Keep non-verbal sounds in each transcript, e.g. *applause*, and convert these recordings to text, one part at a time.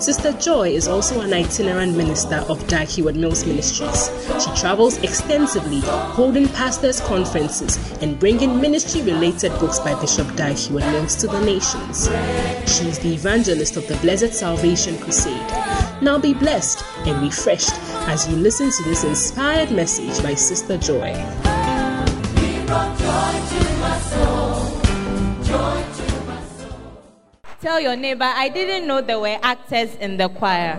Sister Joy is also an itinerant minister of Heward Mills Ministries. She travels extensively, holding pastors' conferences and bringing ministry related books by Bishop Heward Mills to the nations. She is the evangelist of the Blessed Salvation Crusade. Now be blessed and refreshed as you listen to this inspired message by Sister Joy. Tell your neighbor, I didn't know there were actors in the choir.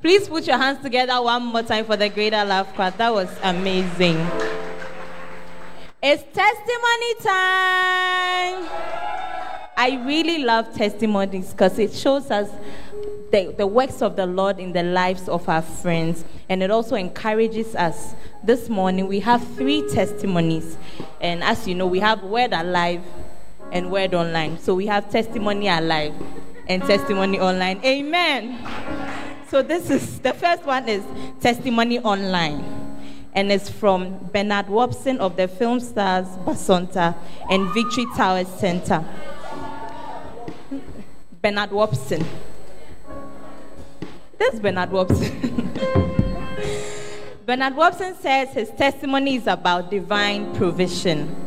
Please put your hands together one more time for the Greater Love Choir. That was amazing. It's testimony time. I really love testimonies because it shows us the, the works of the Lord in the lives of our friends, and it also encourages us. This morning, we have three testimonies, and as you know, we have Word Alive and Word Online. So we have Testimony Alive and Testimony Online. Amen. So this is the first one is Testimony Online. And it's from Bernard Wobson of the Film Stars Basanta and Victory Towers Center. Bernard Wobson. This Bernard Wobson. *laughs* Bernard Wobson says his testimony is about divine provision.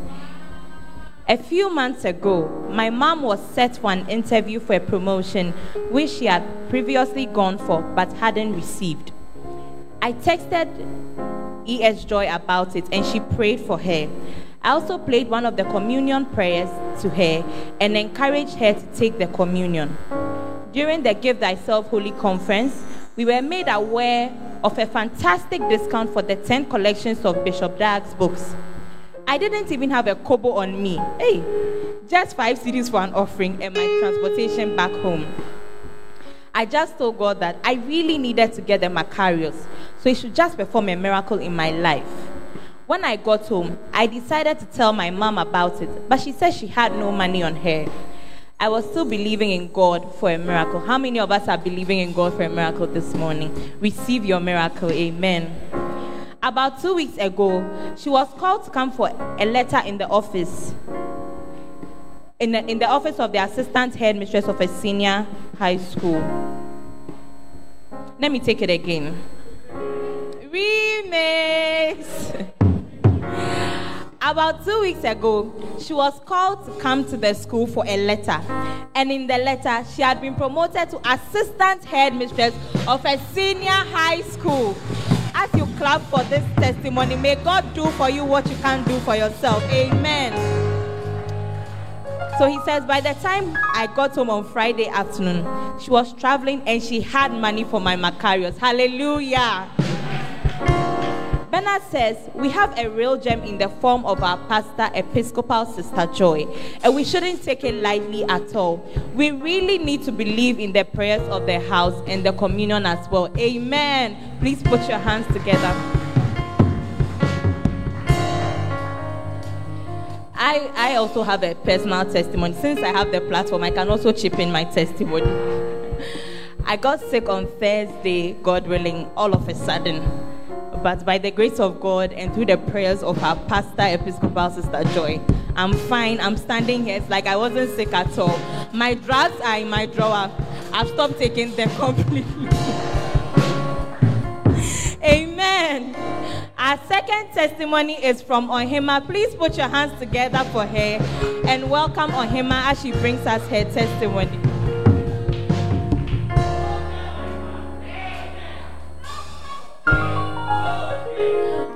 A few months ago, my mom was set for an interview for a promotion which she had previously gone for but hadn't received. I texted E.S. Joy about it and she prayed for her. I also played one of the communion prayers to her and encouraged her to take the communion. During the Give Thyself Holy Conference, we were made aware of a fantastic discount for the 10 collections of Bishop Dag's books. I didn't even have a kobo on me. Hey, just five cedis for an offering and my transportation back home. I just told God that I really needed to get the Macarius, so He should just perform a miracle in my life. When I got home, I decided to tell my mom about it, but she said she had no money on her. I was still believing in God for a miracle. How many of us are believing in God for a miracle this morning? Receive your miracle. Amen. About two weeks ago, she was called to come for a letter in the office. In the, in the office of the assistant headmistress of a senior high school. Let me take it again. Remix. *laughs* About two weeks ago, she was called to come to the school for a letter. And in the letter, she had been promoted to assistant headmistress of a senior high school as you clap for this testimony, may God do for you what you can't do for yourself. Amen. So he says, by the time I got home on Friday afternoon, she was traveling and she had money for my Macarius. Hallelujah. Bernard says, We have a real gem in the form of our pastor, Episcopal Sister Joy, and we shouldn't take it lightly at all. We really need to believe in the prayers of the house and the communion as well. Amen. Please put your hands together. I, I also have a personal testimony. Since I have the platform, I can also chip in my testimony. *laughs* I got sick on Thursday, God willing, all of a sudden but by the grace of God and through the prayers of our pastor, Episcopal Sister Joy, I'm fine. I'm standing here. It's like I wasn't sick at all. My drugs are in my drawer. I've stopped taking them *laughs* completely. Amen. Our second testimony is from Ohima. Please put your hands together for her and welcome Ohima as she brings us her testimony.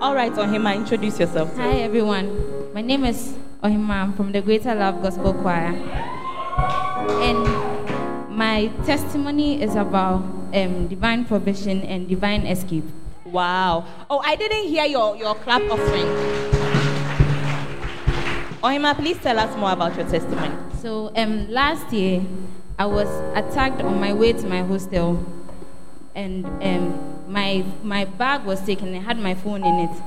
All right, Ohima, introduce yourself. Hi, everyone. My name is Ohima. I'm from the Greater Love Gospel Choir. And my testimony is about um, divine provision and divine escape. Wow. Oh, I didn't hear your, your clap offering. Ohima, please tell us more about your testimony. So, um, last year, I was attacked on my way to my hostel, and um, my my bag was taken. I had my phone in it.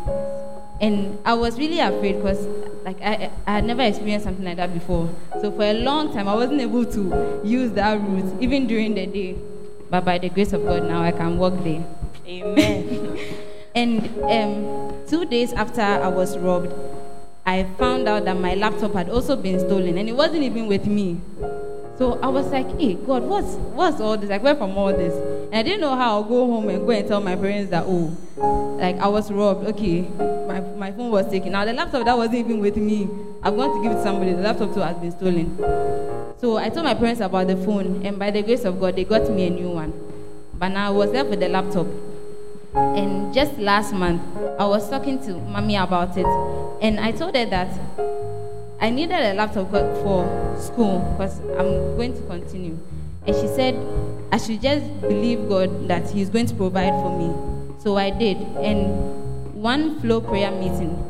And I was really afraid because like I, I had never experienced something like that before. So for a long time I wasn't able to use that route even during the day. But by the grace of God now I can walk there. Amen. *laughs* and um, two days after I was robbed, I found out that my laptop had also been stolen and it wasn't even with me. So I was like, hey, God, what's, what's all this? Like, where from all this? And I didn't know how I'll go home and go and tell my parents that, oh, like I was robbed. Okay, my, my phone was taken. Now, the laptop that wasn't even with me, I'm going to give it to somebody. The laptop too has been stolen. So I told my parents about the phone, and by the grace of God, they got me a new one. But now I was left with the laptop. And just last month, I was talking to mommy about it, and I told her that I needed a laptop for school because I'm going to continue. And she said I should just believe God that He's going to provide for me. So I did. And one flow prayer meeting,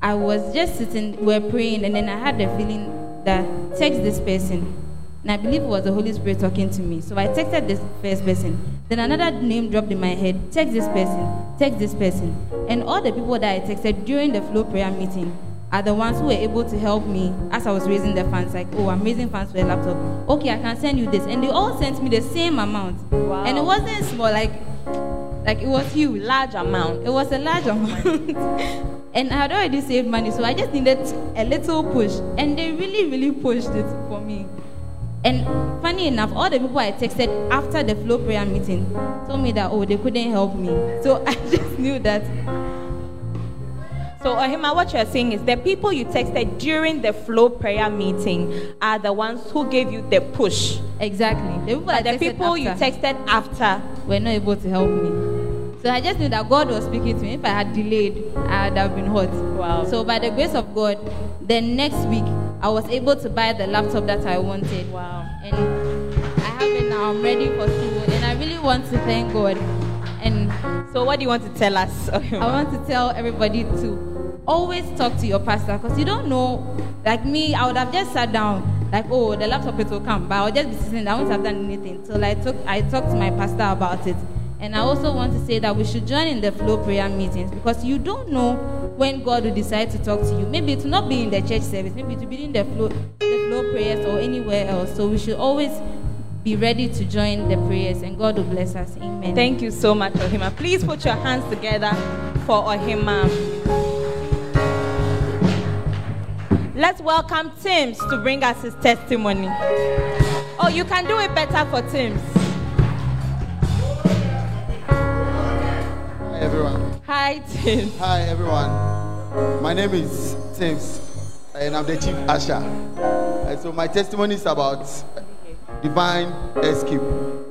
I was just sitting, we were praying, and then I had the feeling that text this person. And I believe it was the Holy Spirit talking to me. So I texted this first person. Then another name dropped in my head. Text this person. Text this person. And all the people that I texted during the flow prayer meeting, are the ones who were able to help me as I was raising the funds. Like, oh, I'm raising funds for a laptop. Okay, I can send you this. And they all sent me the same amount. Wow. And it wasn't small, like, like it was huge. Large amount. It was a large oh amount. *laughs* and I had already saved money, so I just needed a little push. And they really, really pushed it for me. And funny enough, all the people I texted after the flow prayer meeting told me that, oh, they couldn't help me. So *laughs* I just knew that so, uh, Ohima, what you're saying is the people you texted during the flow prayer meeting are the ones who gave you the push. Exactly. The people, the people you texted after were not able to help me. So I just knew that God was speaking to me. If I had delayed, I would have been hurt. Wow. So by the grace of God, the next week I was able to buy the laptop that I wanted. Wow. And I have it now. I'm ready for school. And I really want to thank God. And so what do you want to tell us? *laughs* I want to tell everybody to always talk to your pastor because you don't know. Like me, I would have just sat down, like, oh, the laptop it will come, but I would just be sitting. I wouldn't have done anything. So I took, I talked to my pastor about it. And I also want to say that we should join in the flow prayer meetings because you don't know when God will decide to talk to you. Maybe it will not be in the church service, maybe it will be in the flow, the flow prayers or anywhere else. So we should always be ready to join the prayers and God will bless us. Amen. Thank you so much, Ohima. Please put your hands together for Ohima. Let's welcome Timms to bring us his testimony. Oh, you can do it better for Timms. Hi, everyone. Hi, Timms. Hi, everyone. My name is Timms, and I'm the chief usher. And so my testimony is about divine escape.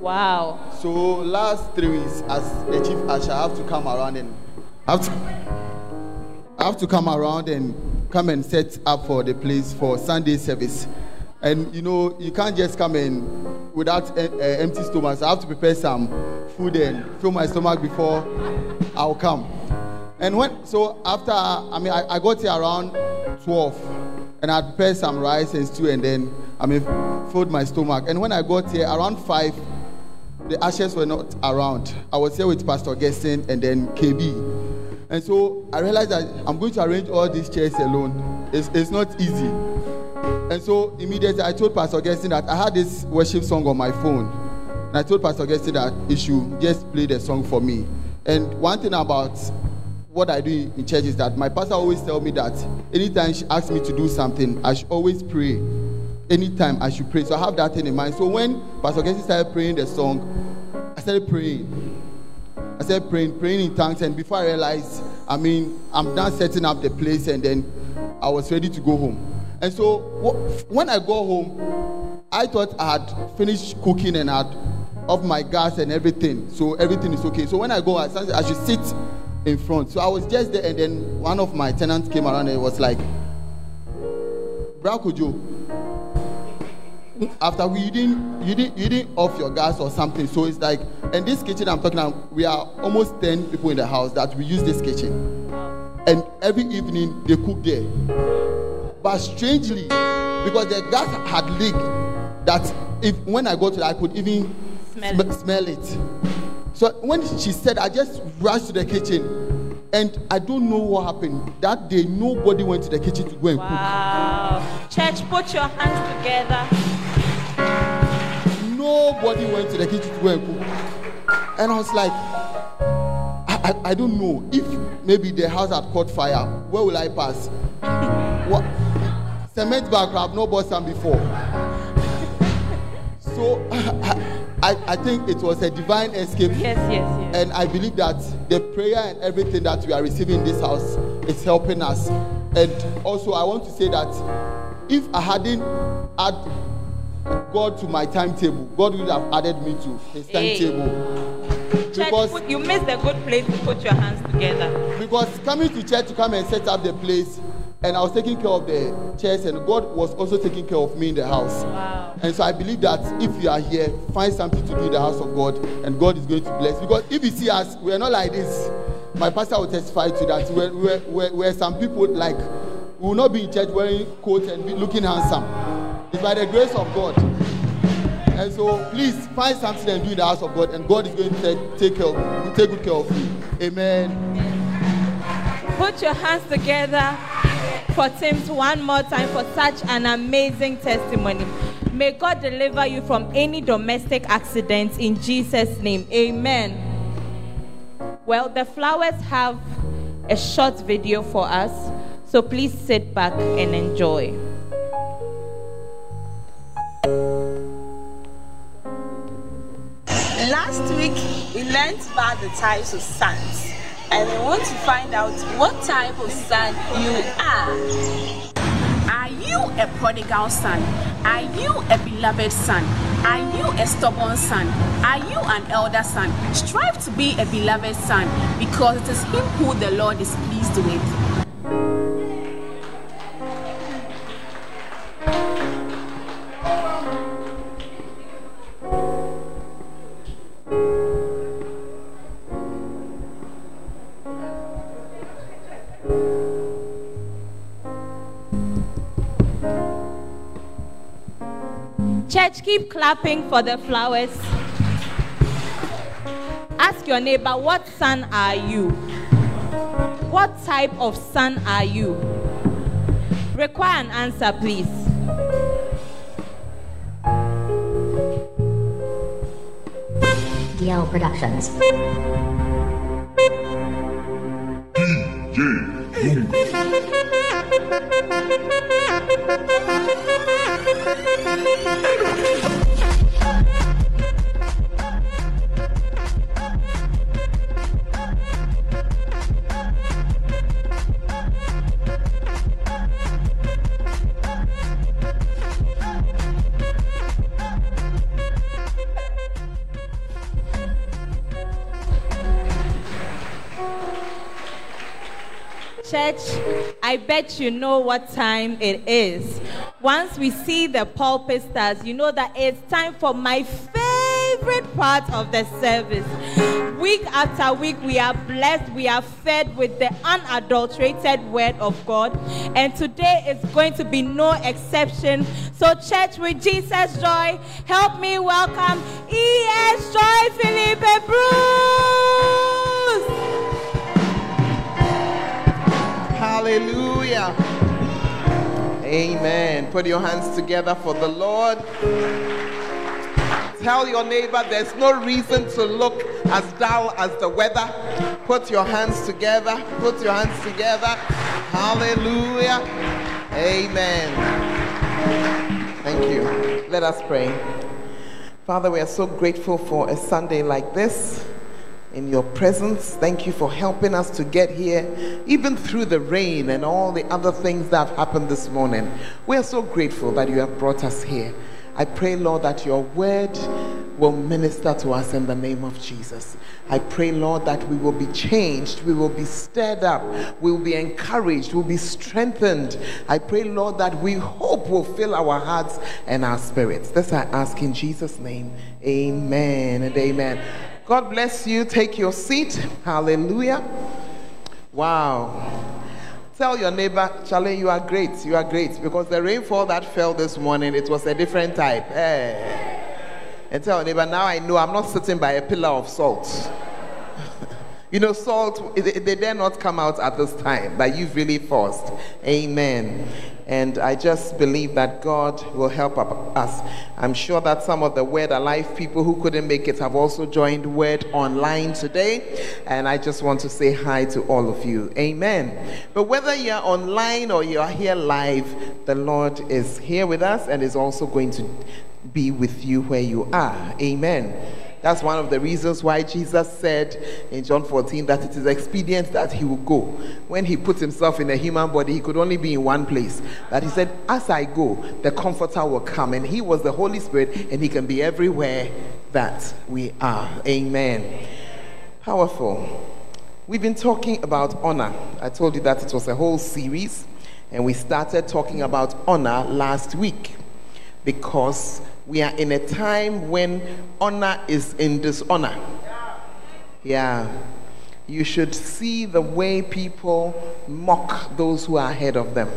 Wow. So last three weeks, as the chief usher, I have to come around and I have to, I have to come around and come and set up for the place for Sunday service. And you know, you can't just come in without uh, empty stomach. So I have to prepare some food and fill my stomach before I'll come. And when so after I mean I, I got here around 12 and I prepared some rice and stew and then I mean filled my stomach. And when I got here around five, the ashes were not around. I was here with Pastor Gesson and then KB. And so I realized that I'm going to arrange all these chairs alone. It's, it's not easy. And so immediately I told Pastor Gestin that I had this worship song on my phone. And I told Pastor Gestin that he should just play the song for me. And one thing about what I do in church is that my pastor always tell me that anytime she asks me to do something, I should always pray. Anytime I should pray. So I have that thing in mind. So when Pastor Gestin started praying the song, I started praying. I started praying, praying in tongues, and before I realized, I mean, I'm done setting up the place, and then I was ready to go home. And so when I go home, I thought I had finished cooking and had off my gas and everything, so everything is okay. So when I go, I, I should sit in front. So I was just there, and then one of my tenants came around and was like, Brakojo, after we didn't you didn't you didn't off your gas or something. So it's like in this kitchen i'm talking about we are almost 10 people in the house that we use this kitchen. And every evening they cook there. But strangely because the gas had leaked that if when i got to i could even smell, sm- it. smell it. So when she said i just rushed to the kitchen And I don't know what happened. That day, nobody went to the kitchen to go and Wow. Church, put your hands together. Nobody went to the kitchen to go and cook. And I was like, I, I, I don't know. If maybe the house had caught fire, where will I pass? *laughs* what? Cement bag I've not bought some before. So *laughs* I, I think it was a divine escape. Yes, yes, yes. And I believe that the prayer and everything that we are receiving in this house is helping us. And also, I want to say that if I hadn't add God to my timetable, God would have added me to his timetable. Church, Because, put, you missed a good place to put your hands together. because coming to church to come and set up the place, and I was taking care of the chairs, and God was also taking care of me in the house. Wow. And so I believe that if you are here, find something to do in the house of God, and God is going to bless. Because if you see us, we are not like this. My pastor will testify to that. Where, where, where, where some people like we will not be in church wearing coats and be looking handsome. It's by the grace of God. And so please find something and do in the house of God, and God is going to take, take care of, take good care of you. Amen. Put your hands together for Tim's one more time for such an amazing testimony. May God deliver you from any domestic accidents in Jesus' name. Amen. Well, the flowers have a short video for us, so please sit back and enjoy. Last week, we learned about the types of sons, and we want to find out what type of son you are. Are you a prodigal son? Are you a beloved son? Are you a stubborn son? Are you an elder son? Strive to be a beloved son because it is him who the Lord is pleased with. Keep clapping for the flowers. Ask your neighbor, what son are you? What type of son are you? Require an answer, please. DL Productions. Church, I bet you know what time it is. Once we see the pulpit stars, you know that it's time for my favorite part of the service. Week after week, we are blessed, we are fed with the unadulterated word of God, and today is going to be no exception. So, church with Jesus Joy, help me welcome E.S. Joy Philippe Bruce. Hallelujah. Amen. Put your hands together for the Lord. Tell your neighbor there's no reason to look as dull as the weather. Put your hands together. Put your hands together. Hallelujah. Amen. Thank you. Let us pray. Father, we are so grateful for a Sunday like this in your presence. Thank you for helping us to get here, even through the rain and all the other things that have happened this morning. We are so grateful that you have brought us here. I pray, Lord, that your word will minister to us in the name of Jesus. I pray, Lord, that we will be changed, we will be stirred up, we will be encouraged, we will be strengthened. I pray, Lord, that we hope will fill our hearts and our spirits. This I ask in Jesus' name. Amen and amen. God bless you. Take your seat. Hallelujah. Wow. Tell your neighbor, Charlie, you are great. You are great. Because the rainfall that fell this morning, it was a different type. Eh. And tell your neighbor, now I know I'm not sitting by a pillar of salt. You know, salt, they, dare not come out at this time, but you've really forced. Amen. And I just believe that God will help us. I'm sure that some of the Word Alive people who couldn't make it have also joined Word Online today. And I just want to say hi to all of you. Amen. But whether you're online or you're here live, the Lord is here with us and is also going to be with you where you are. Amen. That's one of the reasons why Jesus said in John 14 that it is expedient that he will go. When he put himself in a human body, he could only be in one place. That he said, As I go, the Comforter will come. And he was the Holy Spirit, and he can be everywhere that we are. Amen. Powerful. We've been talking about honor. I told you that it was a whole series, and we started talking about honor last week because we are in a time when honor is in dishonor. Yeah. You should see the way people mock those who are ahead of them.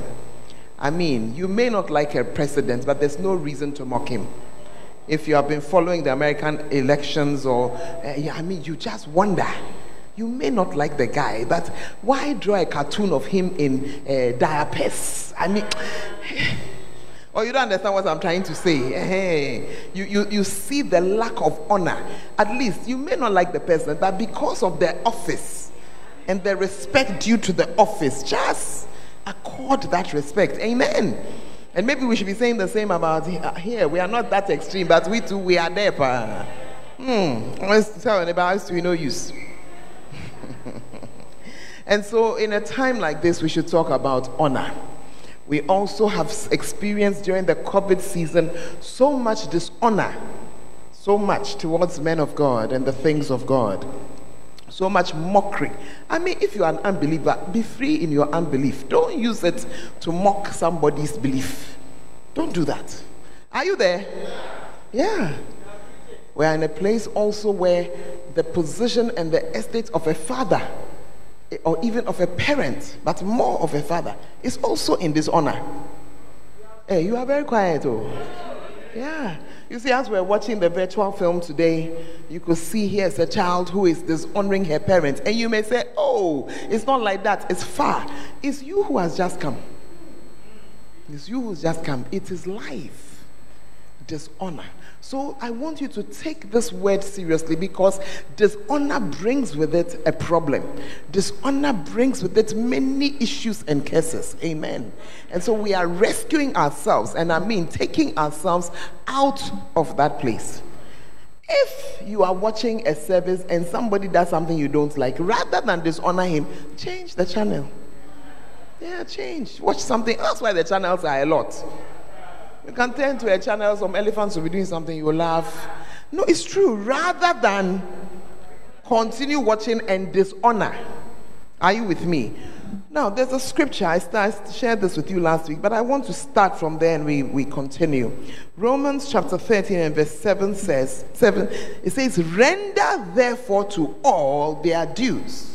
I mean, you may not like a president, but there's no reason to mock him. If you have been following the American elections, or, uh, I mean, you just wonder. You may not like the guy, but why draw a cartoon of him in uh, diapers? I mean, Or you don't understand what I'm trying to say. Hey, you, you, you see the lack of honor. At least you may not like the person, but because of their office and the respect due to the office, just accord that respect. Amen. And maybe we should be saying the same about here. We are not that extreme, but we too, we are there. Pa. Hmm. Let's tell anybody else we no use. *laughs* and so, in a time like this, we should talk about honor we also have experienced during the COVID season so much dishonor, so much towards men of God and the things of God, so much mockery. I mean, if you are an unbeliever, be free in your unbelief. Don't use it to mock somebody's belief. Don't do that. Are you there? Yeah. We are in a place also where the position and the estate of a father or even of a parent, but more of a father, is also in dishonor. Hey, you are very quiet, oh. Yeah. You see, as we're watching the virtual film today, you could see here's a child who is dishonoring her parents. And you may say, oh, it's not like that, it's far. It's you who has just come. It's you who's just come. It is life. Dishonor. So I want you to take this word seriously because dishonor brings with it a problem. Dishonor brings with it many issues and curses. Amen. And so we are rescuing ourselves, and I mean taking ourselves out of that place. If you are watching a service and somebody does something you don't like, rather than dishonor him, change the channel. Yeah, change. Watch something. That's why the channels are a lot. You can turn to a channel, some elephants will be doing something, you will laugh. No, it's true. Rather than continue watching and dishonor. Are you with me? Now, there's a scripture. I, started, shared this with you last week, but I want to start from there and we, we continue. Romans chapter 13 and verse 7 says, 7, it says, Render therefore to all their dues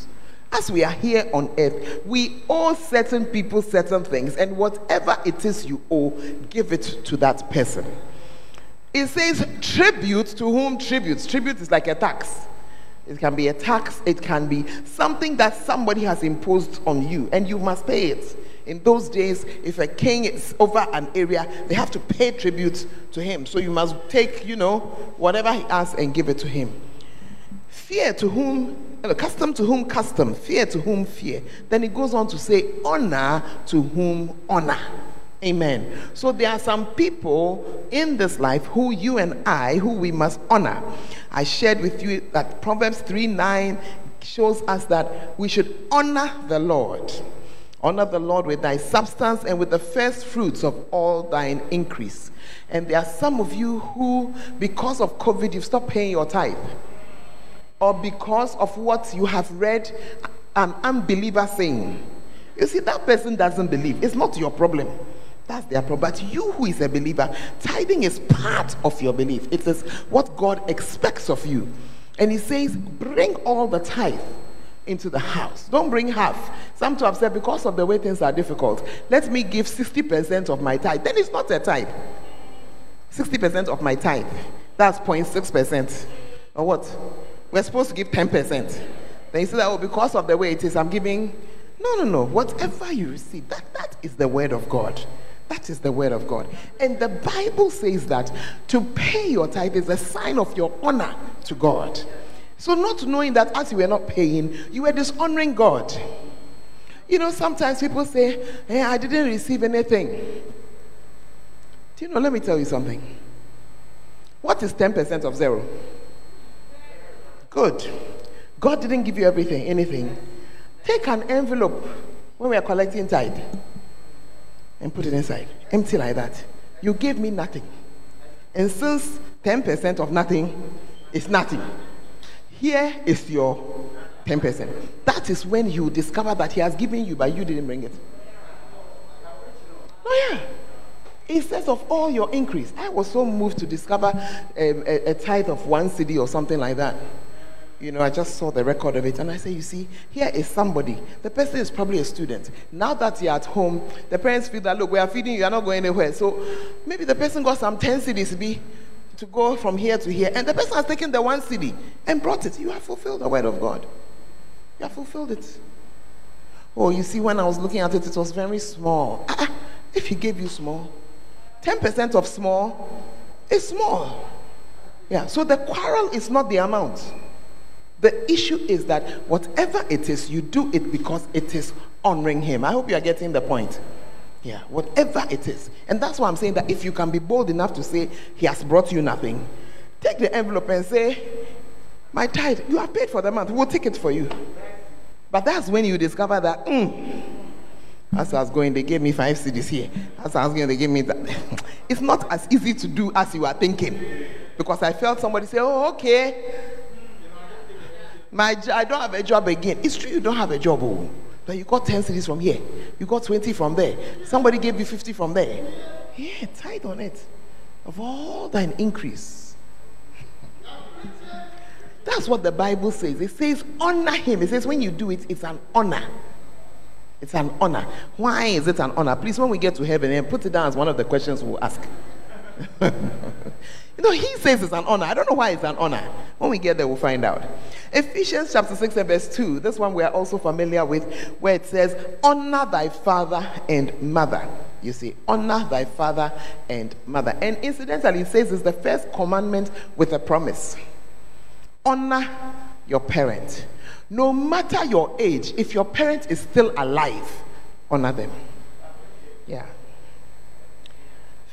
as we are here on earth, we owe certain people certain things, and whatever it is you owe, give it to that person. It says tribute to whom tribute. Tribute is like a tax. It can be a tax, it can be something that somebody has imposed on you, and you must pay it. In those days, if a king is over an area, they have to pay tribute to him. So you must take, you know, whatever he asks and give it to him. Fear to whom, custom to whom custom, fear to whom fear. Then it goes on to say, honor to whom honor. Amen. So there are some people in this life who you and I, who we must honor. I shared with you that Proverbs 3 9 shows us that we should honor the Lord. Honor the Lord with thy substance and with the first fruits of all thine increase. And there are some of you who, because of COVID, you've stopped paying your tithe or because of what you have read an unbeliever saying. You see, that person doesn't believe. It's not your problem. That's their problem. But you, who is a believer, tithing is part of your belief. It is what God expects of you. And He says, bring all the tithe into the house. Don't bring half. Some to have said, because of the way things are difficult, let me give 60% of my tithe. Then it's not a tithe. 60% of my tithe. That's 0.6%. Or what? We're supposed to give 10%. Then you say that, oh, because of the way it is, I'm giving. No, no, no. Whatever you receive, that, that is the word of God. That is the word of God. And the Bible says that to pay your tithe is a sign of your honor to God. So, not knowing that as you were not paying, you were dishonoring God. You know, sometimes people say, hey, I didn't receive anything. Do you know, let me tell you something. What is 10% of zero? Good. God didn't give you everything, anything. Take an envelope when we are collecting tithe and put it inside. Empty like that. You gave me nothing. And since 10% of nothing is nothing, here is your 10%. That is when you discover that He has given you, but you didn't bring it. Oh, yeah. Says of all your increase. I was so moved to discover um, a, a tithe of one cedi or something like that you know, I just saw the record of it and I say, you see, here is somebody. The person is probably a student. Now that you're at home, the parents feel that, look, we are feeding you, you're not going anywhere. So maybe the person got some 10 cedis be to go from here to here. And the person has taken the one cedi and brought it. You have fulfilled the word of God. You have fulfilled it. Oh, you see, when I was looking at it, it was very small. Ah, ah if he gave you small, 10% of small is small. Yeah, so the quarrel is not the amount. The issue is that whatever it is, you do it because it is honoring Him. I hope you are getting the point. Yeah, whatever it is. And that's why I'm saying that if you can be bold enough to say, He has brought you nothing, take the envelope and say, My tithe, you have paid for the month, we'll take it for you. But that's when you discover that, mm, as I was going, they gave me five cedis here. As I was going, they gave me that. *laughs* it's not as easy to do as you are thinking. Because I felt somebody say, Oh, okay. My, I don't have a job again. It's true you don't have a job, oh, but you got 10 cedis from here. You got 20 from there. Somebody gave you 50 from there. Yeah, tight on it. Of all thine increase. *laughs* That's what the Bible says. It says, honor him. It says, when you do it, it's an honor. It's an honor. Why is it an honor? Please, when we get to heaven, and put it down as one of the questions we'll ask. *laughs* You know, he says it's an honor. I don't know why it's an honor. When we get there, we'll find out. Ephesians chapter 6 and verse 2, this one we are also familiar with, where it says, Honor thy father and mother. You see, honor thy father and mother. And incidentally, it says it's the first commandment with a promise. Honor your parent. No matter your age, if your parent is still alive, honor them. Yeah.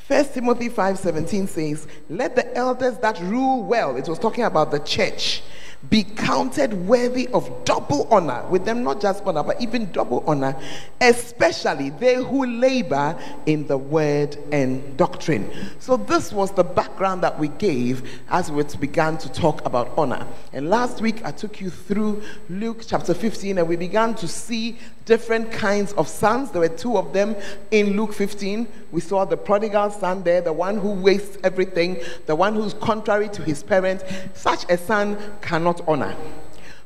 First Timothy 5:17 says, "Let the elders that rule well." It was talking about the church be counted worthy of double honor, with them not just honor, but even double honor, especially they who labor in the word and doctrine. So, this was the background that we gave as we began to talk about honor. And last week, I took you through Luke chapter 15, and we began to see different kinds of sons. There were two of them in Luke 15. We saw the prodigal son there, the one who wastes everything, the one who's contrary to his parents. Such a son cannot honor.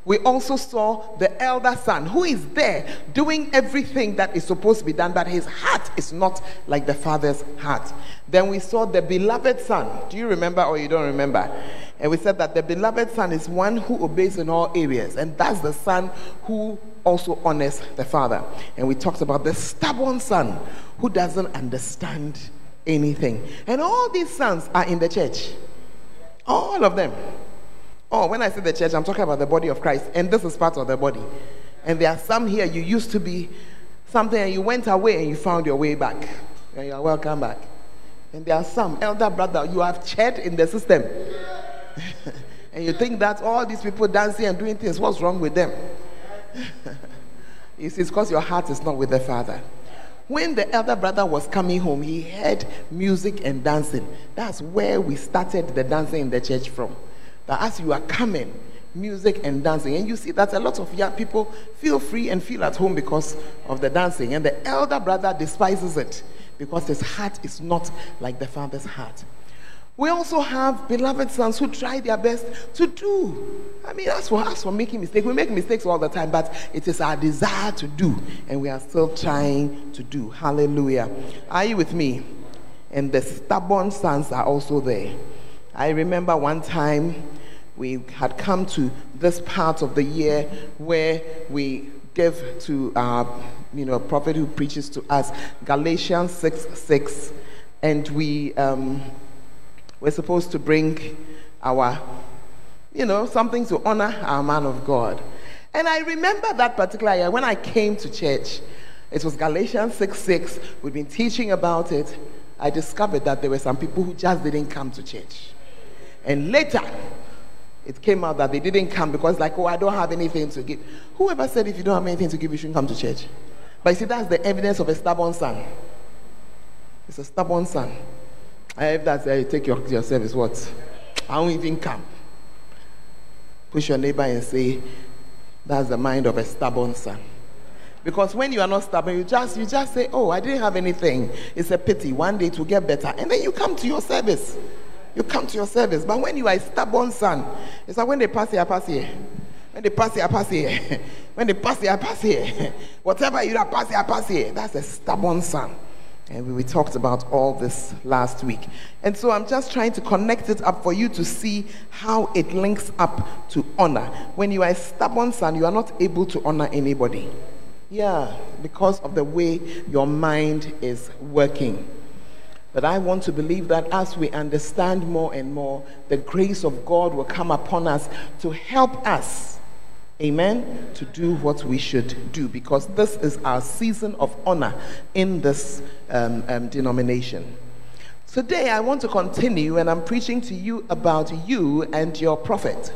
We also saw the elder son who is there doing everything that is supposed to be done, but his heart is not like the father's heart. Then we saw the beloved son. Do you remember or you don't remember? And we said that the beloved son is one who obeys in all areas, and that's the son who also honors the father. And we talked about the stubborn son who doesn't understand anything. And all these sons are in the church. All of them. Oh, when I say the church, I'm talking about the body of Christ, and this is part of the body. And there are some here, you used to be something, and you went away and you found your way back. And you are welcome back. And there are some, elder brother, you have chaired in the system. *laughs* and you think that all these people dancing and doing things, what's wrong with them? *laughs* it's because your heart is not with the Father. When the elder brother was coming home, he heard music and dancing. That's where we started the dancing in the church from that as you are coming, music and dancing, and you see that a lot of young people feel free and feel at home because of the dancing, and the elder brother despises it because his heart is not like the father's heart. We also have beloved sons who try their best to do. I mean, as for us for making mistakes, we make mistakes all the time, but it is our desire to do, and we are still trying to do. Hallelujah. Are you with me? And the stubborn sons are also there. I remember one time we had come to this part of the year where we give to our you know a prophet who preaches to us Galatians 6 6 and we um, we're supposed to bring our you know something to honor our man of God and I remember that particular year when I came to church it was Galatians 6 6 we've been teaching about it I discovered that there were some people who just didn't come to church and later it came out that they didn't come because, like, oh, I don't have anything to give. Whoever said if you don't have anything to give, you shouldn't come to church? But you see, that's the evidence of a stubborn son. It's a stubborn son. If that's uh, take your, your service, what? I won't even come. Push your neighbor and say, that's the mind of a stubborn son. Because when you are not stubborn, you just you just say, Oh, I didn't have anything. It's a pity. One day it will get better. And then you come to your service. You come to your service. But when you are a stubborn son, it's like when they pass here, pass here. When they pass here, pass here. *laughs* when they pass here, pass here. *laughs* Whatever you are, pass here, pass here. That's a stubborn son. And we, we talked about all this last week. And so I'm just trying to connect it up for you to see how it links up to honor. When you are a stubborn son, you are not able to honor anybody. Yeah, because of the way your mind is working. But I want to believe that as we understand more and more, the grace of God will come upon us to help us, amen, to do what we should do because this is our season of honor in this um, um, denomination. Today, I want to continue and I'm preaching to you about you and your prophet.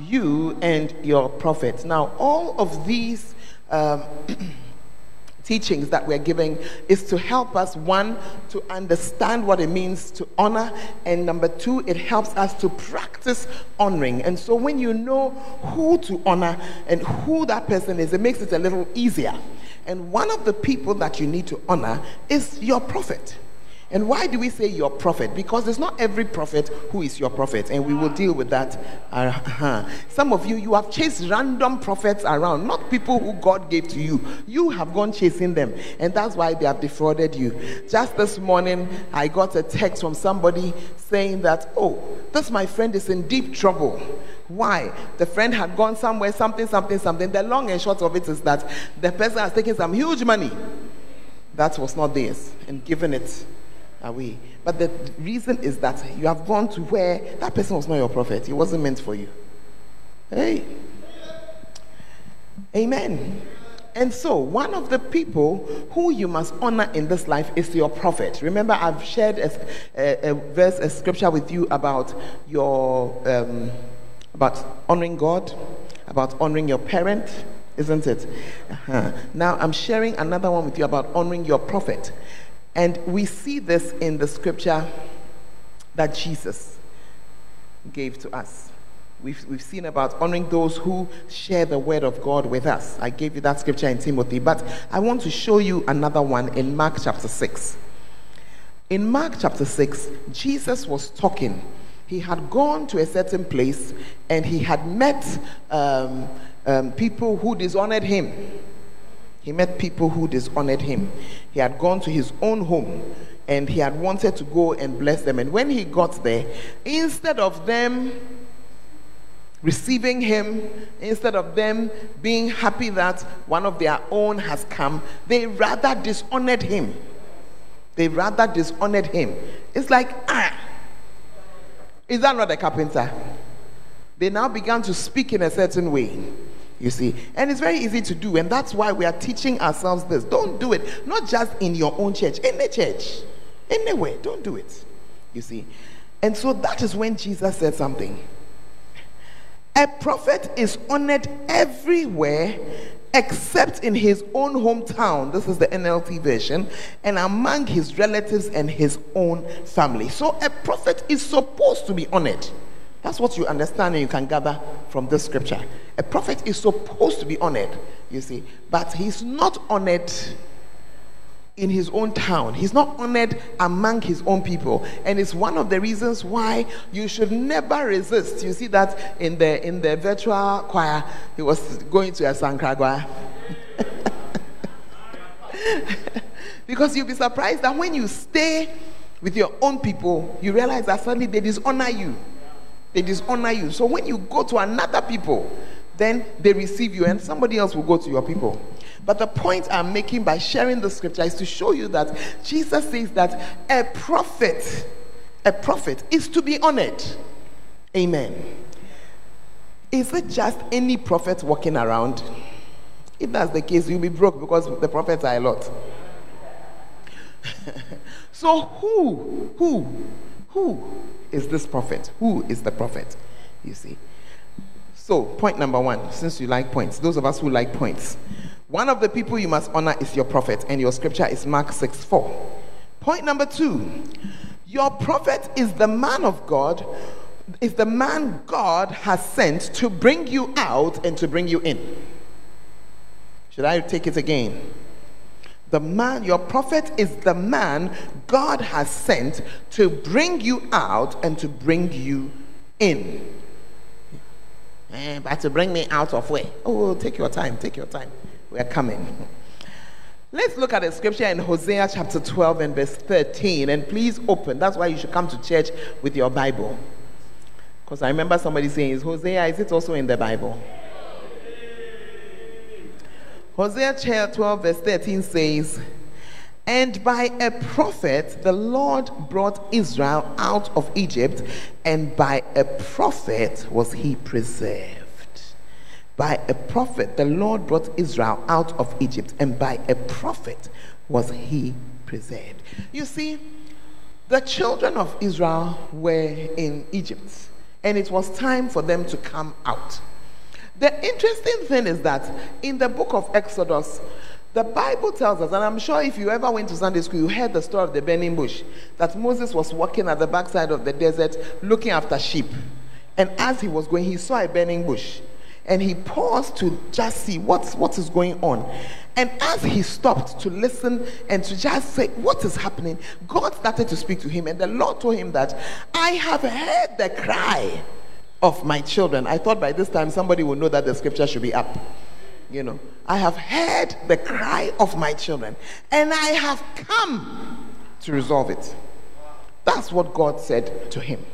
You and your prophet. Now, all of these. Um, *clears throat* teachings that we're giving is to help us, one, to understand what it means to honor, and number two, it helps us to practice honoring. And so when you know who to honor and who that person is, it makes it a little easier. And one of the people that you need to honor is your prophet. And why do we say your prophet? Because it's not every prophet who is your prophet, and we will deal with that. Uh-huh. Some of you, you have chased random prophets around, not people who God gave to you. You have gone chasing them, and that's why they have defrauded you. Just this morning, I got a text from somebody saying that, oh, this my friend is in deep trouble. Why? The friend had gone somewhere, something, something, something. The long and short of it is that the person has taken some huge money that was not theirs and given it away. But the reason is that you have gone to where that person was not your prophet. He wasn't meant for you. Hey. Amen. And so, one of the people who you must honor in this life is your prophet. Remember, I've shared a, a, a verse, a scripture with you about your um, about honoring God, about honoring your parent, isn't it? Uh-huh. Now, I'm sharing another one with you about honoring your prophet. And we see this in the scripture that Jesus gave to us. We've, we've seen about honoring those who share the word of God with us. I gave you that scripture in Timothy, but I want to show you another one in Mark chapter 6. In Mark chapter 6, Jesus was talking. He had gone to a certain place and he had met um, um, people who dishonored him. He met people who dishonored him. He had gone to his own home and he had wanted to go and bless them. And when he got there, instead of them receiving him, instead of them being happy that one of their own has come, they rather dishonored him. They rather dishonored him. It's like, ah, is that not a carpenter? They now began to speak in a certain way. You see, and it's very easy to do, and that's why we are teaching ourselves this. Don't do it, not just in your own church, in the church, anywhere. Don't do it. You see, and so that is when Jesus said something. A prophet is honored everywhere except in his own hometown. This is the NLT version, and among his relatives and his own family. So a prophet is supposed to be honored. That's what you understand and you can gather from this scripture. A prophet is supposed to be honored, you see, but he's not honored in his own town. He's not honored among his own people. And it's one of the reasons why you should never resist. You see that in the in the virtual choir, he was going to a Sankragwa. *laughs* because you'll be surprised that when you stay with your own people, you realize that suddenly they dishonor you. They dishonor you. So when you go to another people, then they receive you, and somebody else will go to your people. But the point I'm making by sharing the scripture is to show you that Jesus says that a prophet, a prophet is to be honored. Amen. Is it just any prophet walking around? If that's the case, you'll be broke because the prophets are a lot. *laughs* so who, who, who is this prophet? Who is the prophet? You see. So, point number one, since you like points, those of us who like points, one of the people you must honor is your prophet, and your scripture is Mark 6 4. Point number two, your prophet is the man of God, is the man God has sent to bring you out and to bring you in. Should I take it again? The man, your prophet is the man God has sent to bring you out and to bring you in. Eh, but to bring me out of where? Oh, take your time, take your time. We're coming. Let's look at the scripture in Hosea chapter 12 and verse 13. And please open. That's why you should come to church with your Bible. Because I remember somebody saying, Is Hosea, is it also in the Bible? Hosea chapter 12, verse 13 says, And by a prophet the Lord brought Israel out of Egypt, and by a prophet was he preserved. By a prophet the Lord brought Israel out of Egypt, and by a prophet was he preserved. You see, the children of Israel were in Egypt, and it was time for them to come out. The interesting thing is that in the book of Exodus, the Bible tells us, and I'm sure if you ever went to Sunday school, you heard the story of the burning bush, that Moses was walking at the backside of the desert looking after sheep. And as he was going, he saw a burning bush. And he paused to just see what's, what is going on. And as he stopped to listen and to just say, What is happening? God started to speak to him. And the Lord told him that I have heard the cry of my children. I thought by this time somebody would know that the scripture should be up. You know, I have heard the cry of my children and I have come to resolve it. That's what God said to him.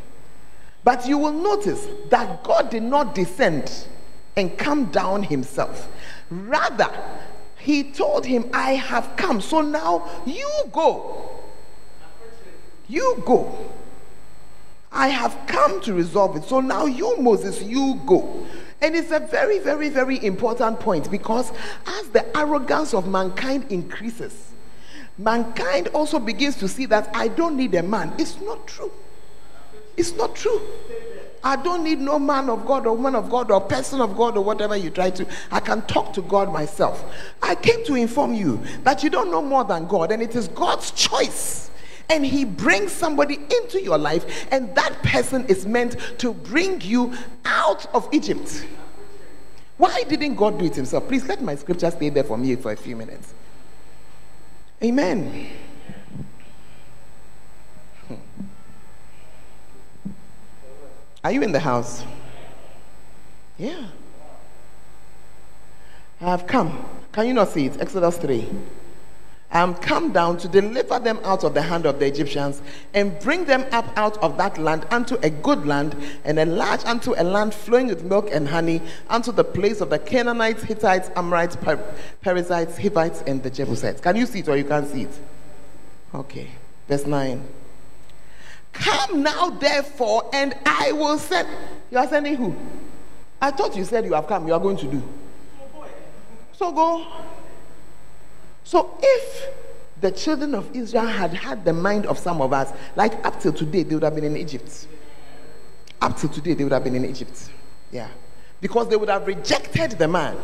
But you will notice that God did not descend and come down himself. Rather, he told him, I have come. So now you go. You go. I have come to resolve it. So now you, Moses, you go. And it's a very, very, very important point because as the arrogance of mankind increases, mankind also begins to see that I don't need a man. It's not true. It's not true. I don't need no man of God or woman of God or person of God or whatever you try to. I can talk to God myself. I came to inform you that you don't know more than God, and it is God's choice and he brings somebody into your life, and that person is meant to bring you out of Egypt. Why didn't God do it himself? Please let my scripture stay there for me for a few minutes. Amen. Hmm. Are you in the house? Yeah. I have come. Can you not see it? Exodus 3 am come down to deliver them out of the hand of the Egyptians and bring them up out of that land unto a good land and enlarge unto a land flowing with milk and honey unto the place of the Canaanites, Hittites, Amorites, Perizzites, Hivites, and the Jebusites. Can you see it or you can't see it? Okay. Verse 9. Come now, therefore, and I will send. You are sending who? I thought you said you have come, you are going to do. So go. So if the children of Israel had had the mind of some of us, like up till today, they would have been in Egypt. Up till today, they would have been in Egypt. Yeah. Because they would have rejected the man.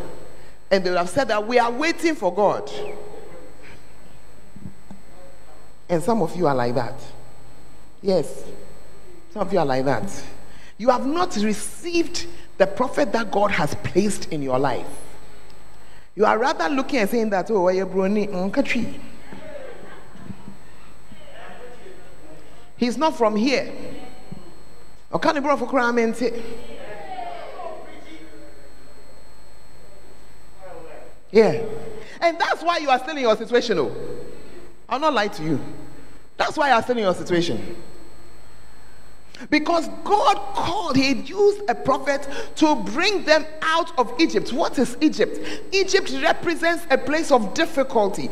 And they would have said that we are waiting for God. And some of you are like that. Yes. Some of you are like that. You have not received the prophet that God has placed in your life. You are rather looking and saying that, oh, why you brony country. He's not from here. Or can for crime Yeah. And that's why you are still in your situation. Oh. I'll not lie to you. That's why you are still in your situation. Because God called, He used a prophet to bring them out of Egypt. What is Egypt? Egypt represents a place of difficulty,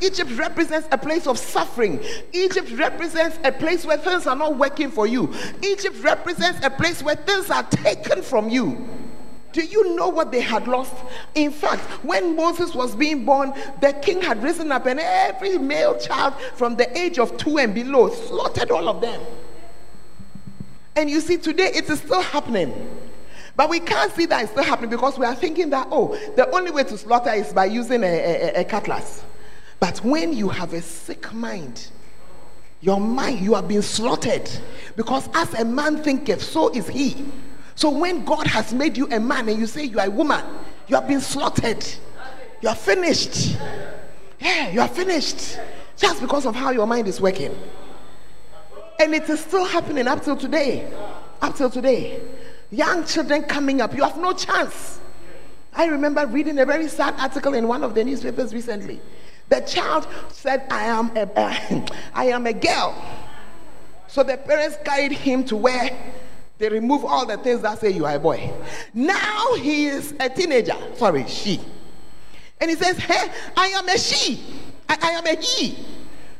Egypt represents a place of suffering, Egypt represents a place where things are not working for you, Egypt represents a place where things are taken from you. Do you know what they had lost? In fact, when Moses was being born, the king had risen up, and every male child from the age of two and below slaughtered all of them. And you see, today it is still happening. But we can't see that it's still happening because we are thinking that, oh, the only way to slaughter is by using a, a, a cutlass. But when you have a sick mind, your mind, you are being slaughtered. Because as a man thinketh, so is he. So when God has made you a man and you say you are a woman, you have been slaughtered. You are finished. Yeah, you are finished. Just because of how your mind is working. And it is still happening up till today. Up till today. Young children coming up, you have no chance. I remember reading a very sad article in one of the newspapers recently. The child said, I am a, *laughs* I am a girl. So the parents carried him to where they remove all the things that say you are a boy. Now he is a teenager. Sorry, she. And he says, Hey, I am a she. I, I am a he.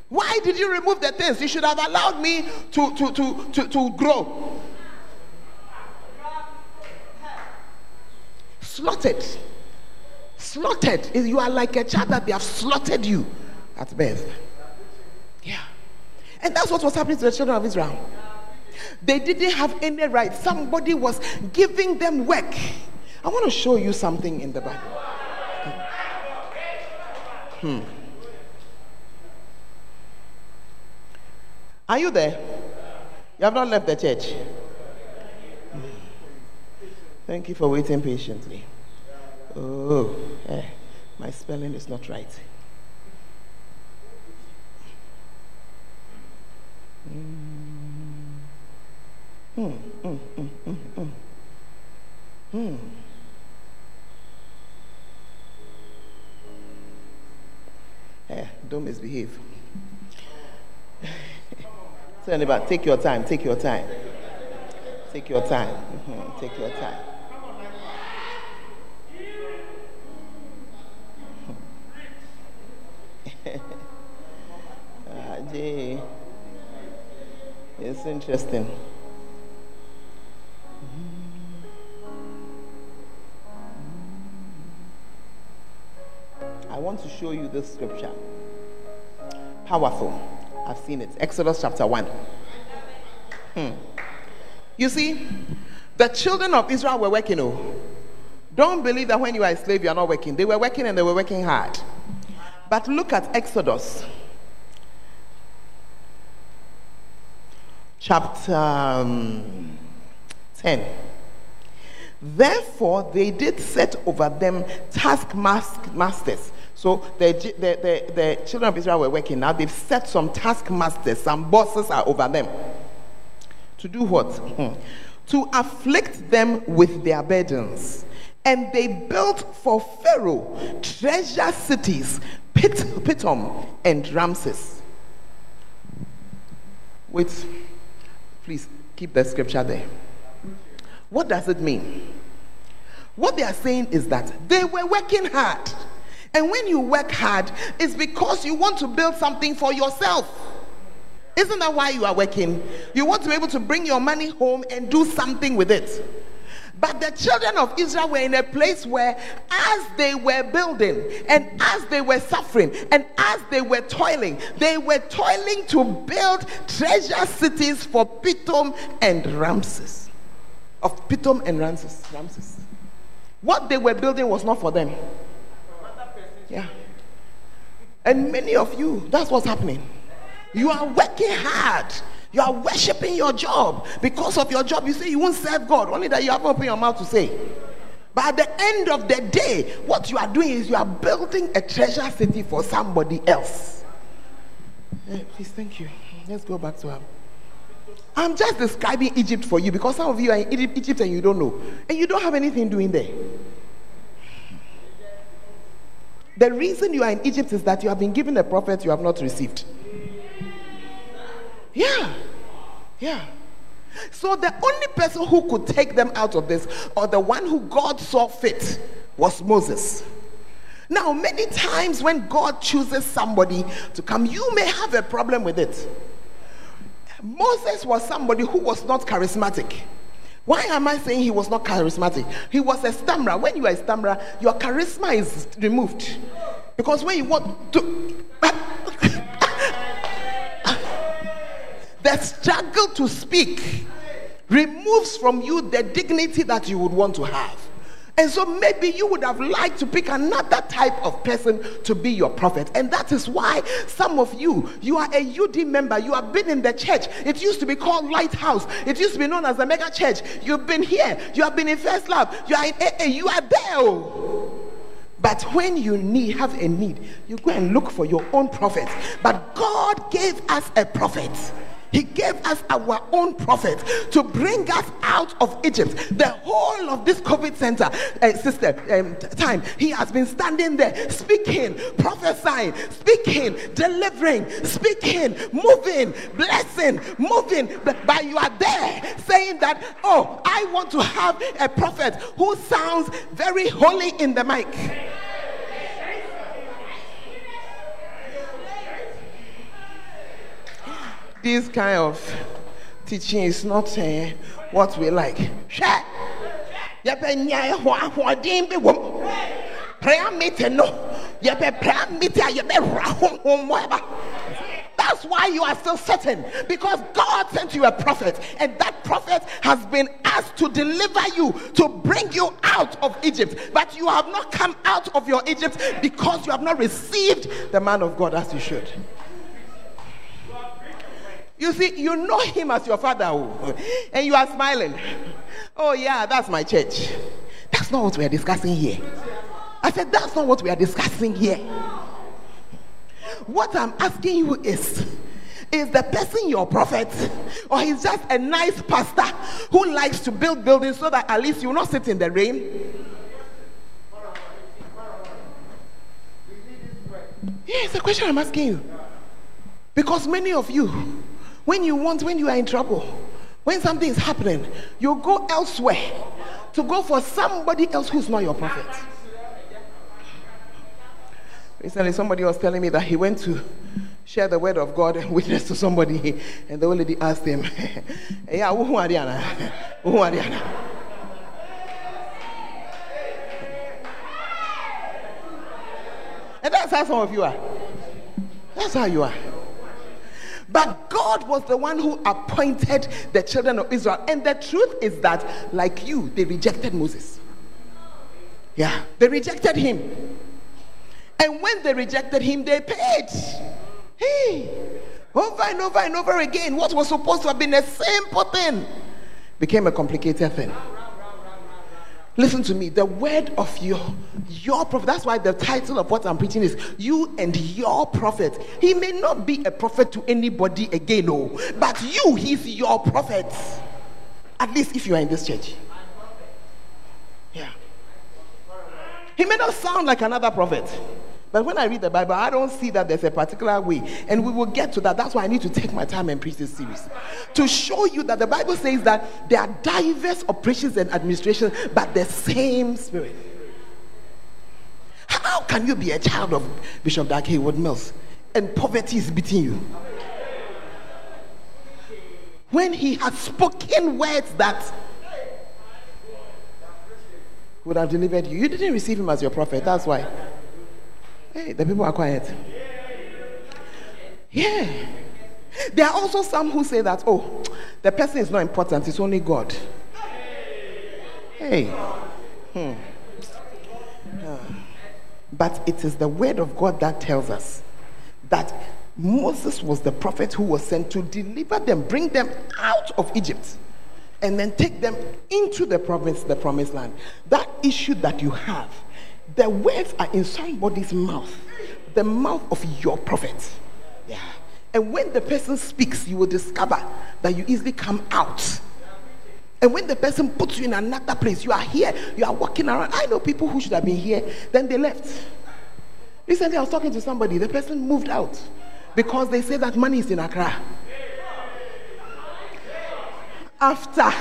Why did you remove the things? You should have allowed me to, to, to, to, to grow. Slaughtered. Slaughtered. You are like a child that they have slaughtered you at birth. Yeah. And that's what was happening to the children of Israel. They didn't have any right. Somebody was giving them work. I want to show you something in the Bible. Hmm. Are you there? You have not left the church. Thank you for waiting patiently. Oh, eh, my spelling is not right. Hmm, hmm, hmm. hmm. Eh, don't misbehave. Tell anybody, take your time, take your time. Take your time. Mm-hmm. Take your time. *laughs* ah, Jay. It's interesting. I want to show you this scripture. Powerful. I've seen it. Exodus chapter 1. Hmm. You see, the children of Israel were working. Oh, don't believe that when you are a slave, you are not working. They were working and they were working hard. But look at Exodus chapter um, 10. Therefore, they did set over them taskmasters so the, the, the, the, children of Israel were working now. They've set some taskmasters, some bosses are over them. To do what? Hmm. To afflict them with their burdens. And they built for Pharaoh treasure cities, Pit, Pithom and Ramses. Wait, please keep the scripture there. What does it mean? What they are saying is that they were working hard and when you work hard, it's because you want to build something for yourself. Isn't that why you are working? You want to be able to bring your money home and do something with it. But the children of Israel were in a place where, as they were building and as they were suffering and as they were toiling, they were toiling to build treasure cities for Pithom and Ramses. Of Pithom and Ramses. Ramses. What they were building was not for them. Yeah. And many of you, that's what's happening. You are working hard. You are worshiping your job. Because of your job, you say you won't serve God. Only that you haven't opened your mouth to say. But at the end of the day, what you are doing is you are building a treasure city for somebody else. Hey, please, thank you. Let's go back to her. I'm just describing Egypt for you because some of you are in Egypt and you don't know. And you don't have anything doing there. The reason you are in Egypt is that you have been given a prophet you have not received. Yeah. Yeah. So the only person who could take them out of this, or the one who God saw fit, was Moses. Now, many times when God chooses somebody to come, you may have a problem with it. Moses was somebody who was not charismatic. Why am I saying he was not charismatic? He was a stammerer. When you are a stammerer, your charisma is removed. Because when you want to. *laughs* the struggle to speak removes from you the dignity that you would want to have. And so maybe you would have liked to pick another type of person to be your prophet. And that is why some of you, you are a UD member. You have been in the church. It used to be called Lighthouse. It used to be known as the mega church. You've been here. You have been in First Love. You are in AA. You are there. Oh. But when you need have a need, you go and look for your own prophet. But God gave us a prophet he gave us our own prophet to bring us out of Egypt. The whole of this COVID center uh, sister um, time, he has been standing there speaking, prophesying, speaking, delivering, speaking, moving, blessing, moving. But you are there saying that, oh, I want to have a prophet who sounds very holy in the mic. This kind of teaching is not uh, what we like. Prayer meeting, no. That's why you are still certain because God sent you a prophet, and that prophet has been asked to deliver you, to bring you out of Egypt. But you have not come out of your Egypt because you have not received the man of God as you should. You see, you know him as your father, oh, and you are smiling. Oh, yeah, that's my church. That's not what we are discussing here. I said, That's not what we are discussing here. What I'm asking you is, is the person your prophet, or he's just a nice pastor who likes to build buildings so that at least you will not sit in the rain? Yeah, it's a question I'm asking you. Because many of you, when you want, when you are in trouble, when something is happening, you go elsewhere to go for somebody else who's not your prophet. Recently, somebody was telling me that he went to share the word of God and *laughs* witness to somebody, and the old lady asked him, *laughs* Yeah, who are you? *laughs* Who are you? And that's how some of you are. That's how you are. But God was the one who appointed the children of Israel. And the truth is that, like you, they rejected Moses. Yeah, they rejected him. And when they rejected him, they paid. Hey, over and over and over again, what was supposed to have been a simple thing became a complicated thing. Listen to me. The word of your your prophet. That's why the title of what I'm preaching is you and your prophet. He may not be a prophet to anybody again, no, but you, he's your prophet. At least if you are in this church. Yeah. He may not sound like another prophet. But when I read the Bible, I don't see that there's a particular way. And we will get to that. That's why I need to take my time and preach this series. To show you that the Bible says that there are diverse operations and administrations, but the same spirit. How can you be a child of Bishop Dag Heward-Mills and poverty is beating you? When he has spoken words that would have delivered you, you didn't receive him as your prophet. That's why. Hey, the people are quiet. Yeah. There are also some who say that, oh, the person is not important, it's only God. Hey. Hmm. Uh, but it is the word of God that tells us that Moses was the prophet who was sent to deliver them, bring them out of Egypt, and then take them into the province, the promised land. That issue that you have the words are in somebody's mouth, the mouth of your prophet. Yeah. And when the person speaks, you will discover that you easily come out. And when the person puts you in another place, you are here, you are walking around. I know people who should have been here, then they left. Recently, I was talking to somebody, the person moved out because they say that money is in Accra. After,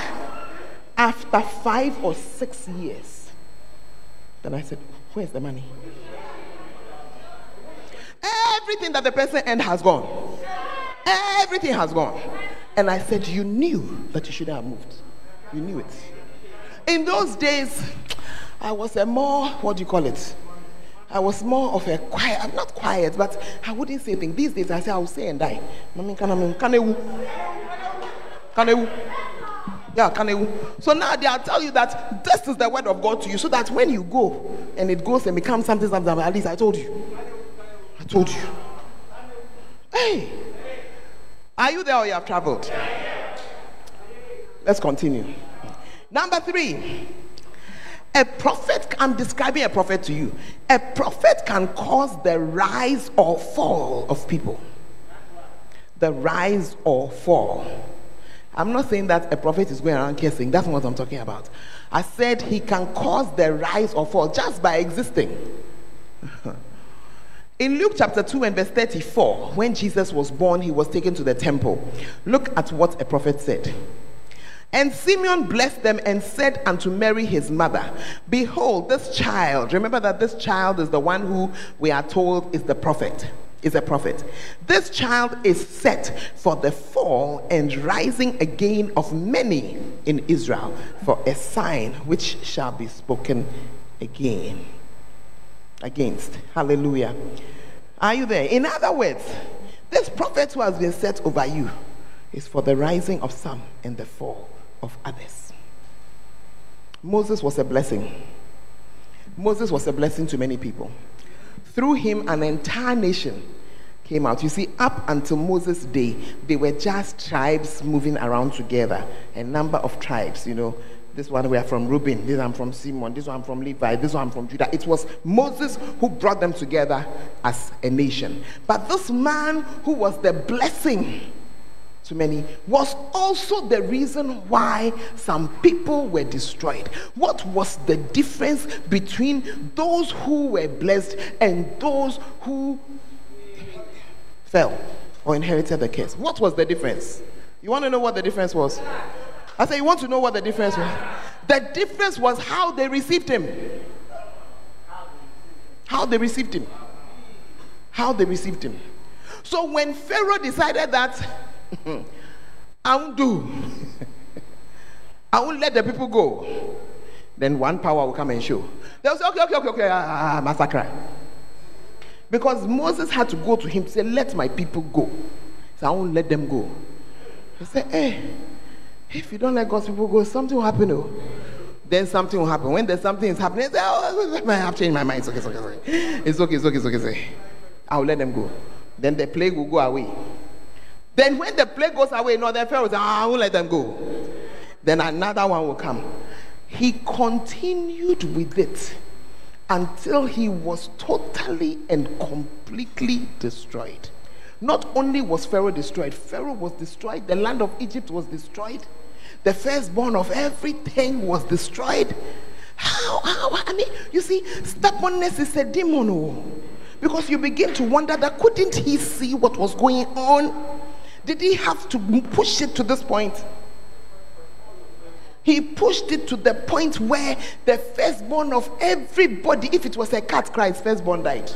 after five or six years, then I said, Where's the money? Everything that the person earned has gone. Everything has gone. And I said, You knew that you shouldn't have moved. You knew it. In those days, I was a more, what do you call it? I was more of a quiet, I'm not quiet, but I wouldn't say things. These days I say I will say and die. Mami kana kanewu. Kanewu. Yeah, can kanewu. So now they will tell you that this is the word of God to you, so that when you go and it goes and becomes something, something, at least I told you. I told you. Hey, are you there or you have traveled? Let's continue. Number three. A prophet, I'm describing a prophet to you. A prophet can cause the rise or fall of people. The rise or fall. I'm not saying that a prophet is going around cursing. That's not what I'm talking about. I said he can cause the rise or fall just by existing. *laughs* In Luke chapter 2 and verse 34, when Jesus was born, he was taken to the temple. Look at what a prophet said. And Simeon blessed them and said unto Mary his mother, Behold, this child, remember that this child is the one who we are told is the prophet, is a prophet. This child is set for the fall and rising again of many in Israel for a sign which shall be spoken again. Against. Hallelujah. Are you there? In other words, this prophet who has been set over you is for the rising of some and the fall of others. Moses was a blessing. Moses was a blessing to many people. Through him, an entire nation came out. You see, up until Moses' day, they were just tribes moving around together, a number of tribes, you know. This one we are from Reuben, this one from Simon, this one from Levi, this one from Judah. It was Moses who brought them together as a nation. But this man who was the blessing to many was also the reason why some people were destroyed. What was the difference between those who were blessed and those who fell or inherited the curse? What was the difference? You want to know what the difference was? I say, You want to know what the difference was? The difference was how they received him. How they received him. How they received him. So when Pharaoh decided that *laughs* I won't do, *laughs* I won't let the people go, then one power will come and show. They'll say, Okay, okay, okay, okay, ah, massacre. Because Moses had to go to him say, Let my people go. So I won't let them go. He said, Hey, if you don't let God's people go, something will happen. Oh. Then something will happen. When there's something is happening, say, oh, I have changed my mind. It's okay, it's okay, it's okay. It's okay, it's okay, it's okay. I'll let them go. Then the plague will go away. Then when the plague goes away, no, the Pharaoh ah, I won't let them go. Then another one will come. He continued with it until he was totally and completely destroyed. Not only was Pharaoh destroyed, Pharaoh was destroyed, the land of Egypt was destroyed, the firstborn of everything was destroyed. How, how? I mean, you see, stubbornness is a demon. oh. Because you begin to wonder that couldn't he see what was going on? Did he have to push it to this point? He pushed it to the point where the firstborn of everybody, if it was a cat cries, firstborn died.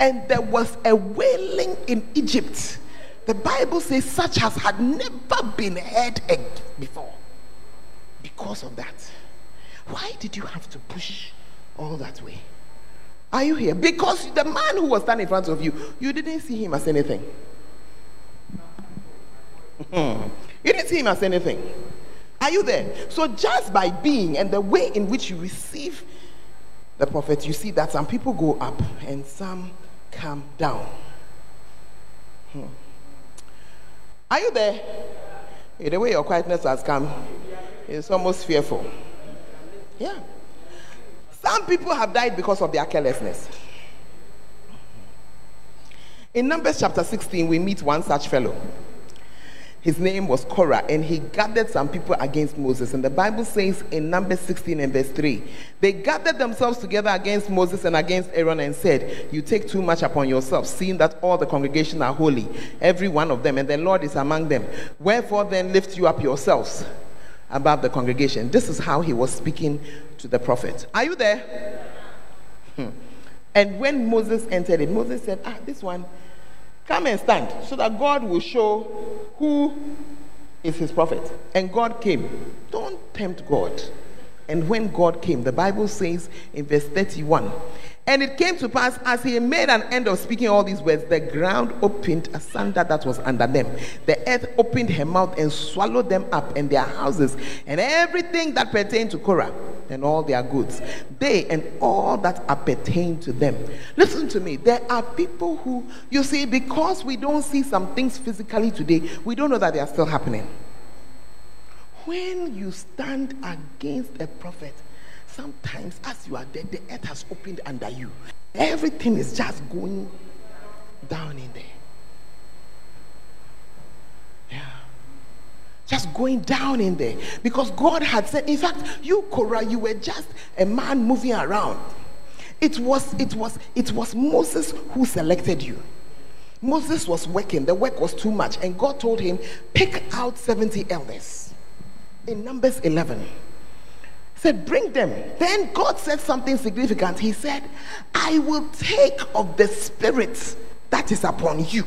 And there was a wailing in Egypt. The Bible says, such as had never been heard before. Because of that. Why did you have to push all that way? Are you here? Because the man who was standing in front of you, you didn't see him as anything. *laughs* you didn't see him as anything. Are you there? So just by being and the way in which you receive the prophet, you see that some people go up and some come down. Hmm. Are you there? The way your quietness has come, it's almost fearful. Yeah. Some people have died because of their carelessness. In Numbers chapter 16, we meet one such fellow. His name was Korah, and he gathered some people against Moses. And the Bible says in Numbers 16 and verse 3 they gathered themselves together against Moses and against Aaron and said, You take too much upon yourself, seeing that all the congregation are holy, every one of them, and the Lord is among them. Wherefore then lift you up yourselves above the congregation. This is how he was speaking to the prophet. Are you there? Hmm. And when Moses entered it, Moses said, Ah, this one Come and stand so that God will show who is his prophet. And God came. Don't tempt God. And when God came, the Bible says in verse 31 and it came to pass as he made an end of speaking all these words, the ground opened asunder that was under them. The earth opened her mouth and swallowed them up and their houses and everything that pertained to Korah and all their goods. They and all that appertain to them. Listen to me. There are people who, you see, because we don't see some things physically today, we don't know that they are still happening. When you stand against a prophet, sometimes as you are dead, the earth has opened under you. Everything is just going down in there. Just going down in there. Because God had said, in fact, you, Korah, you were just a man moving around. It was, it was, it was Moses who selected you. Moses was working, the work was too much, and God told him, pick out 70 elders. In Numbers 11 said, Bring them. Then God said something significant. He said, I will take of the spirit that is upon you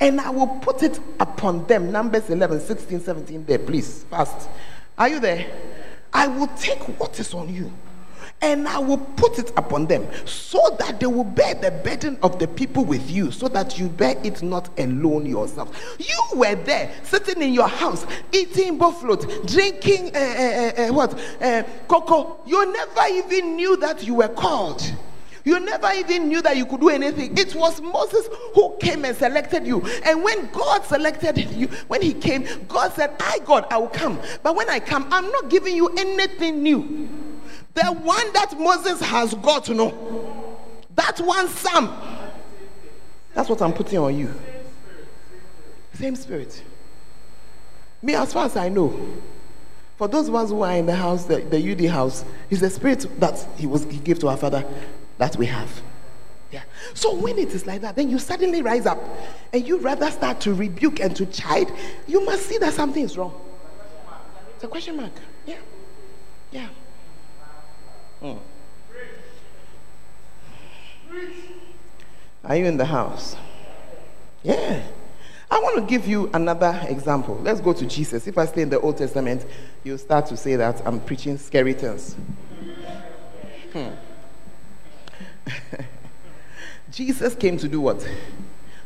and I will put it upon them. Numbers 11, 16, 17, there, please, fast. Are you there? I will take what is on you and I will put it upon them so that they will bear the burden of the people with you, so that you bear it not alone yourself. You were there sitting in your house eating buffalo, drinking uh, uh, uh, what uh, cocoa. You never even knew that you were called. You never even knew that you could do anything. It was Moses who came and selected you. And when God selected you, when he came, God said, I, God, I will come. But when I come, I'm not giving you anything new. The one that Moses has got know. That one Sam. That's what I'm putting on you. Same spirit. Me, as far as I know, for those ones who are in the house, the, the UD house, is the spirit that he was he gave to our father that we have. Yeah. So when it is like that, then you suddenly rise up and you rather start to rebuke and to chide, you must see that something is wrong. It's a question mark. Yeah. Yeah. Hmm. Are you in the house? Yeah. I want to give you another example. Let's go to Jesus. If I stay in the Old Testament, you'll start to say that I'm preaching skeletons. Hmm. *laughs* Jesus came to do what?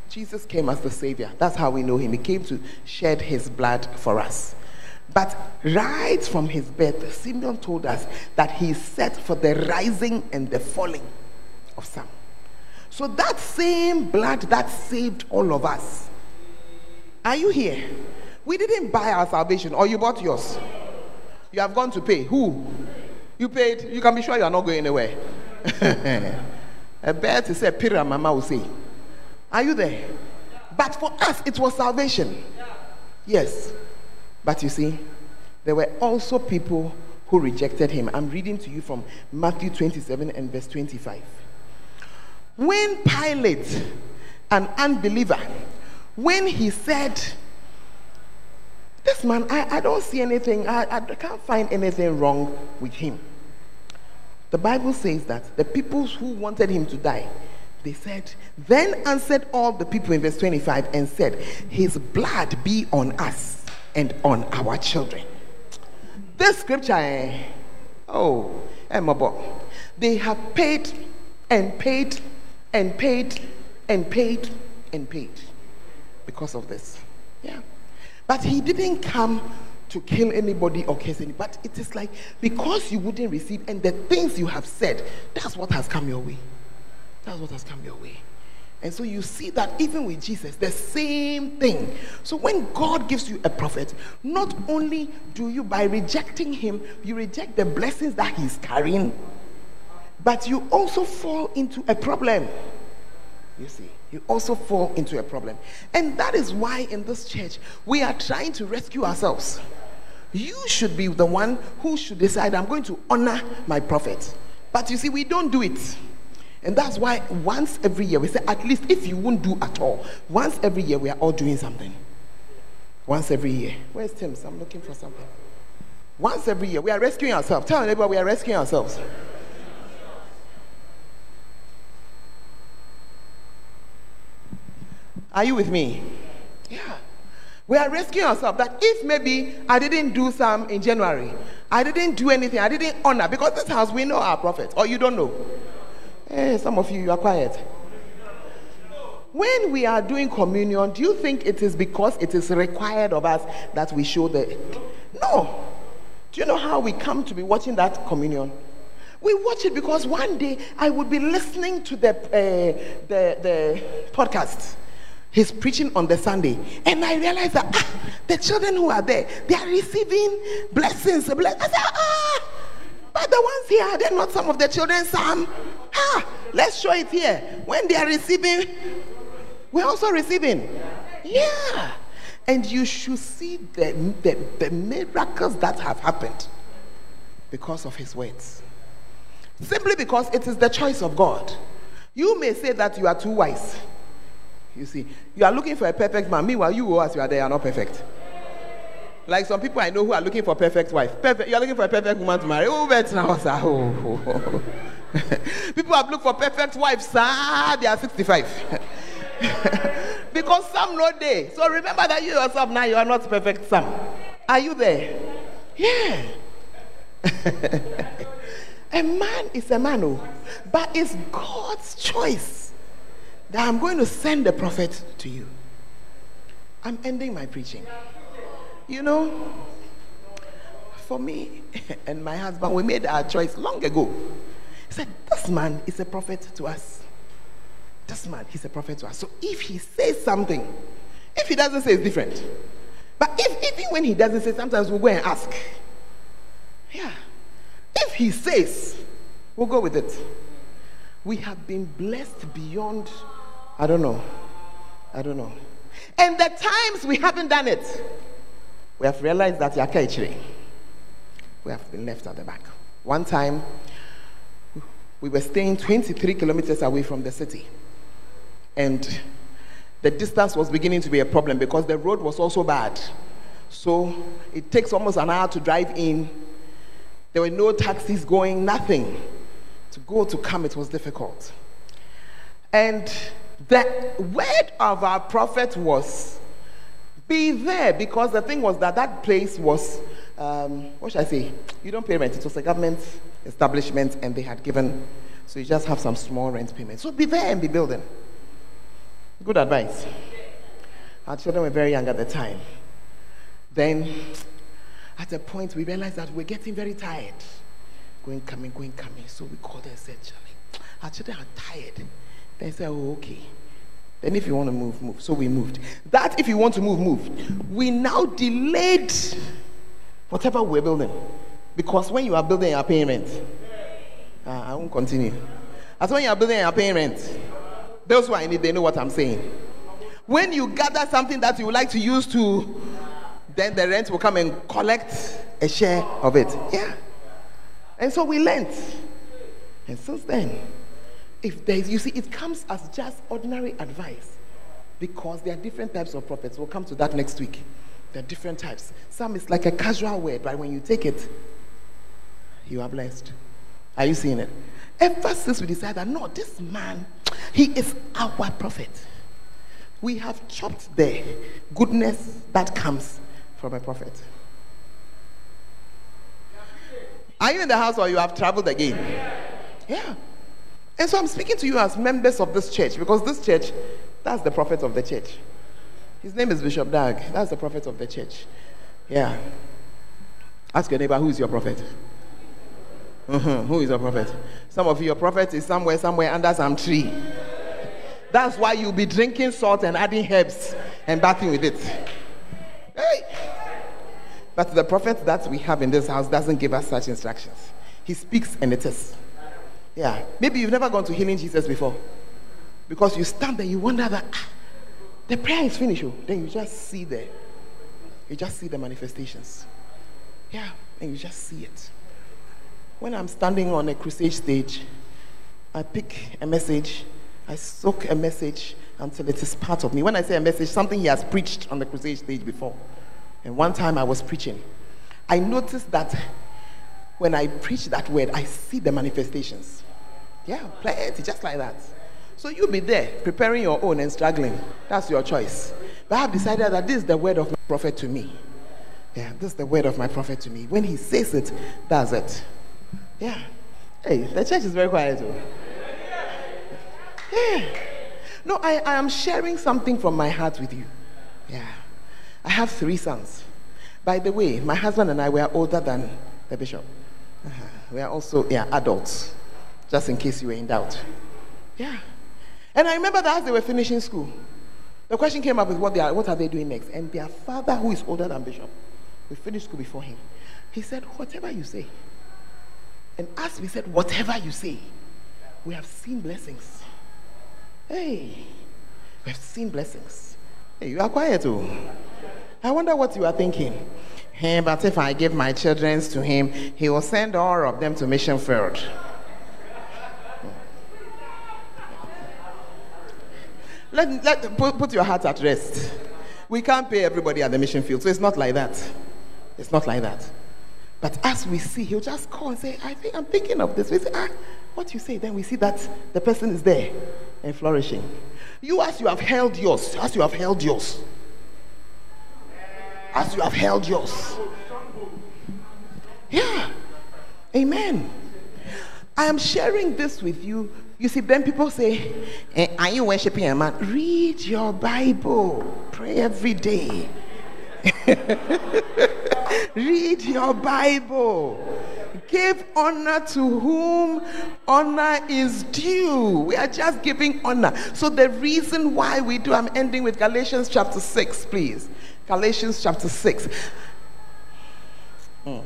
Jesus came as the Savior. That's how we know him. He came to shed his blood for us. But right from his birth, Simeon told us that he set for the rising and the falling of some. So that same blood that saved all of us. Are you here? We didn't buy our salvation, or you bought yours. You have gone to pay. Who? You paid. You can be sure you are not going anywhere. *laughs* a bear to say, Pira Mama will say. Are you there? But for us, it was salvation. Yes. But you see, there were also people who rejected him. I'm reading to you from Matthew 27 and verse 25. When Pilate, an unbeliever, when he said, This man, I, I don't see anything, I, I can't find anything wrong with him. The Bible says that the people who wanted him to die, they said, Then answered all the people in verse 25 and said, His blood be on us and on our children. This scripture, eh, oh, Emabo, they have paid and paid and paid and paid and paid because of this. Yeah. But he didn't come to kill anybody or curse anybody. But it is like because you wouldn't receive and the things you have said, that's what has come your way. That's what has come your way. And so you see that even with Jesus, the same thing. So when God gives you a prophet, not only do you, by rejecting him, you reject the blessings that he's carrying, but you also fall into a problem. You see, you also fall into a problem. And that is why in this church, we are trying to rescue ourselves. You should be the one who should decide, I'm going to honor my prophet. But you see, we don't do it. And that's why once every year, we say, at least if you won't do at all, once every year, we are all doing something. Once every year. Where's Tim's? I'm looking for something. Once every year, we are rescuing ourselves. Tell anybody we are rescuing ourselves. Are you with me? Yeah. We are rescuing ourselves that if maybe I didn't do some in January, I didn't do anything, I didn't honor, because this house we know our prophet, or you don't know. Hey, some of you, you are quiet. When we are doing communion, do you think it is because it is required of us that we show the. No. Do you know how we come to be watching that communion? We watch it because one day I would be listening to the, uh, the, the podcast He's preaching on the Sunday. And I realized that ah, the children who are there, they are receiving blessings. I said, ah, but the ones here, they're not some of the children? Some. Ah, let's show it here. When they are receiving, we're also receiving. Yeah. And you should see the, the, the miracles that have happened because of his words. Simply because it is the choice of God. You may say that you are too wise. You see, you are looking for a perfect man. Meanwhile, you, as you are there, are not perfect. Like some people I know who are looking for perfect wife. Perfect. You are looking for a perfect woman to marry. Oh, but now, sir. Oh, oh, oh. *laughs* people have looked for perfect wives, sir. They are 65. *laughs* because some no day. So remember that you yourself now you are not perfect, some. Are you there? Yeah. *laughs* a man is a man, oh, but it's God's choice that I'm going to send the prophet to you. I'm ending my preaching. You know, for me *laughs* and my husband, we made our choice long ago. He said, This man is a prophet to us. This man, he's a prophet to us. So if he says something, if he doesn't say it's different. But if even when he doesn't say, sometimes we'll go and ask. Yeah. If he says, we'll go with it. We have been blessed beyond I don't know. I don't know. And the times we haven't done it, we have realized that Yakaichiri, we have been left at the back. One time, we were staying 23 kilometers away from the city. And the distance was beginning to be a problem because the road was also bad. So it takes almost an hour to drive in. There were no taxis going, nothing. To go to come, it was difficult. And the word of our prophet was be there because the thing was that that place was, um, what should I say? You don't pay rent. It was a government establishment and they had given, so you just have some small rent payment. So be there and be building. Good advice. Our children were very young at the time. Then, at a point, we realized that we're getting very tired. Going, coming, going, coming. So we called and said, our children are tired. They said, oh, okay. Then if you want to move, move. So we moved. That if you want to move, move. We now delayed whatever we're building. Because when you are building, you payment. Uh, I won't continue. As when you are building, you payment. Those who are in it, they know what I'm saying. When you gather something that you would like to use to, then the rent will come and collect a share of it. Yeah. And so we lent. And since then, if there is, you see, it comes as just ordinary advice because there are different types of prophets. We'll come to that next week. There are different types. Some is like a casual word, but when you take it, you are blessed. Are you seeing it? Ever since we decided that no, this man, he is our prophet. We have chopped the goodness that comes from a prophet. Are you in the house or you have traveled again? Yeah. And so I'm speaking to you as members of this church because this church, that's the prophet of the church. His name is Bishop Dag. That's the prophet of the church. Yeah. Ask your neighbor, who is your prophet? Mm-hmm. Who is your prophet? Some of you, your prophet is somewhere, somewhere under some tree. That's why you'll be drinking salt and adding herbs and bathing with it. Hey! But the prophet that we have in this house doesn't give us such instructions. He speaks and it is. Yeah. Maybe you've never gone to Healing Jesus before. Because you stand there, you wonder that ah, the prayer is finished. Oh. Then you just see the, you just see the manifestations. Yeah, and you just see it. When I'm standing on a crusade stage, I pick a message, I soak a message until it is part of me. When I say a message, something he has preached on the crusade stage before. And one time I was preaching, I noticed that when I preach that word, I see the manifestations. Yeah, plenty, just like that. So you'll be there preparing your own and struggling. That's your choice. But I've decided that this is the word of my prophet to me. Yeah, this is the word of my prophet to me. When he says it, that's it. Yeah. Hey, the church is very quiet. Yeah. No, I, I am sharing something from my heart with you. Yeah. I have three sons. By the way, my husband and I were older than the bishop. Uh-huh. We are also yeah, adults, just in case you were in doubt. Yeah. And I remember that as they were finishing school, the question came up with what, they are, what are they doing next? And their father, who is older than Bishop, we finished school before him, he said, Whatever you say. And as we said, Whatever you say, we have seen blessings. Hey, we have seen blessings. Hey, you are quiet too. I wonder what you are thinking. Hey, but if I give my children to him, he will send all of them to mission field. Let, let put, put your heart at rest. We can't pay everybody at the mission field, so it's not like that. It's not like that. But as we see, he'll just call and say, I think I'm thinking of this. We say, ah, what you say? Then we see that the person is there and flourishing. You, as you have held yours, as you have held yours, as you have held yours. Yeah. Amen. I am sharing this with you you see, then people say, eh, Are you worshiping a man? Read your Bible, pray every day. *laughs* Read your Bible. Give honor to whom honor is due. We are just giving honor. So, the reason why we do, I'm ending with Galatians chapter 6, please. Galatians chapter 6. Mm.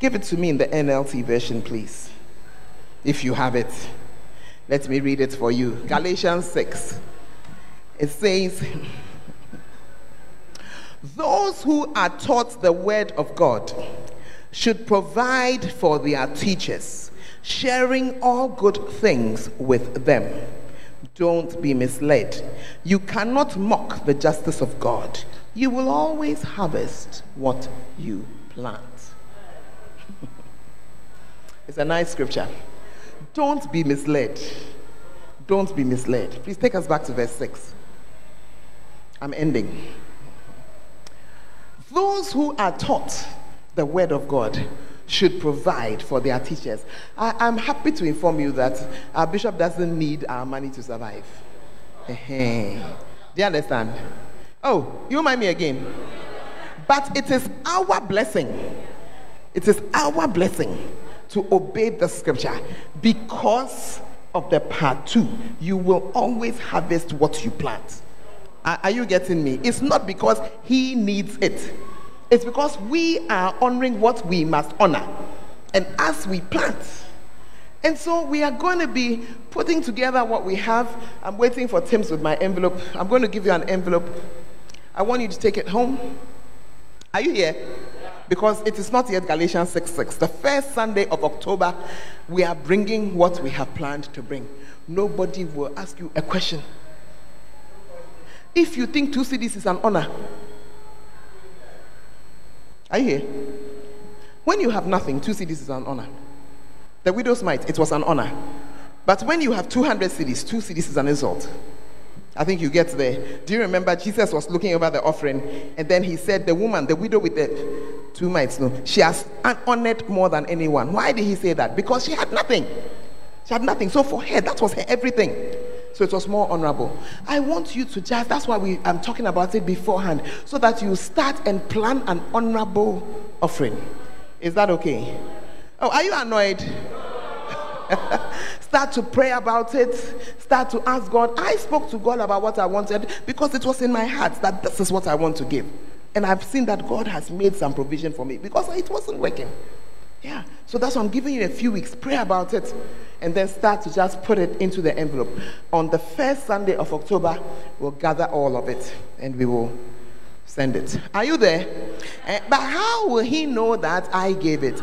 Give it to me in the NLT version, please, if you have it. Let me read it for you. Galatians 6. It says, Those who are taught the word of God should provide for their teachers, sharing all good things with them. Don't be misled. You cannot mock the justice of God. You will always harvest what you plant. *laughs* it's a nice scripture. Don't be misled. Don't be misled. Please take us back to verse 6. I'm ending. Those who are taught the word of God should provide for their teachers. I, am happy to inform you that our bishop doesn't need our money to survive. Do you understand? Oh, you mind me again? But it is our blessing. It is our blessing to obey the scripture because of the part two. You will always harvest what you plant. Are, are you getting me? It's not because he needs it, it's because we are honoring what we must honor. And as we plant, and so we are going to be putting together what we have. I'm waiting for Tim's with my envelope. I'm going to give you an envelope. I want you to take it home. Are you here? Because it is not yet Galatians 6 6. The first Sunday of October, we are bringing what we have planned to bring. Nobody will ask you a question. If you think two cedis is an honor, are you here? When you have nothing, two cedis is an honor. The widow's mite, it was an honor. But when you have 200 cedis, two cedis is an insult. I think you get there. Do you remember Jesus was looking over the offering and then he said, The woman, the widow with the two mites, no, she has an honored more than anyone. Why did he say that? Because she had nothing. She had nothing. So for her, that was her everything. So it was more honorable. I want you to just, that's why we, I'm talking about it beforehand, so that you start and plan an honorable offering. Is that okay? Oh, are you annoyed? *laughs* Start to pray about it. Start to ask God. I spoke to God about what I wanted because it was in my heart that this is what I want to give. And I've seen that God has made some provision for me because it wasn't working. Yeah. So that's why I'm giving you a few weeks. Pray about it and then start to just put it into the envelope. On the first Sunday of October, we'll gather all of it and we will send it. Are you there? Eh, but how will he know that I gave it?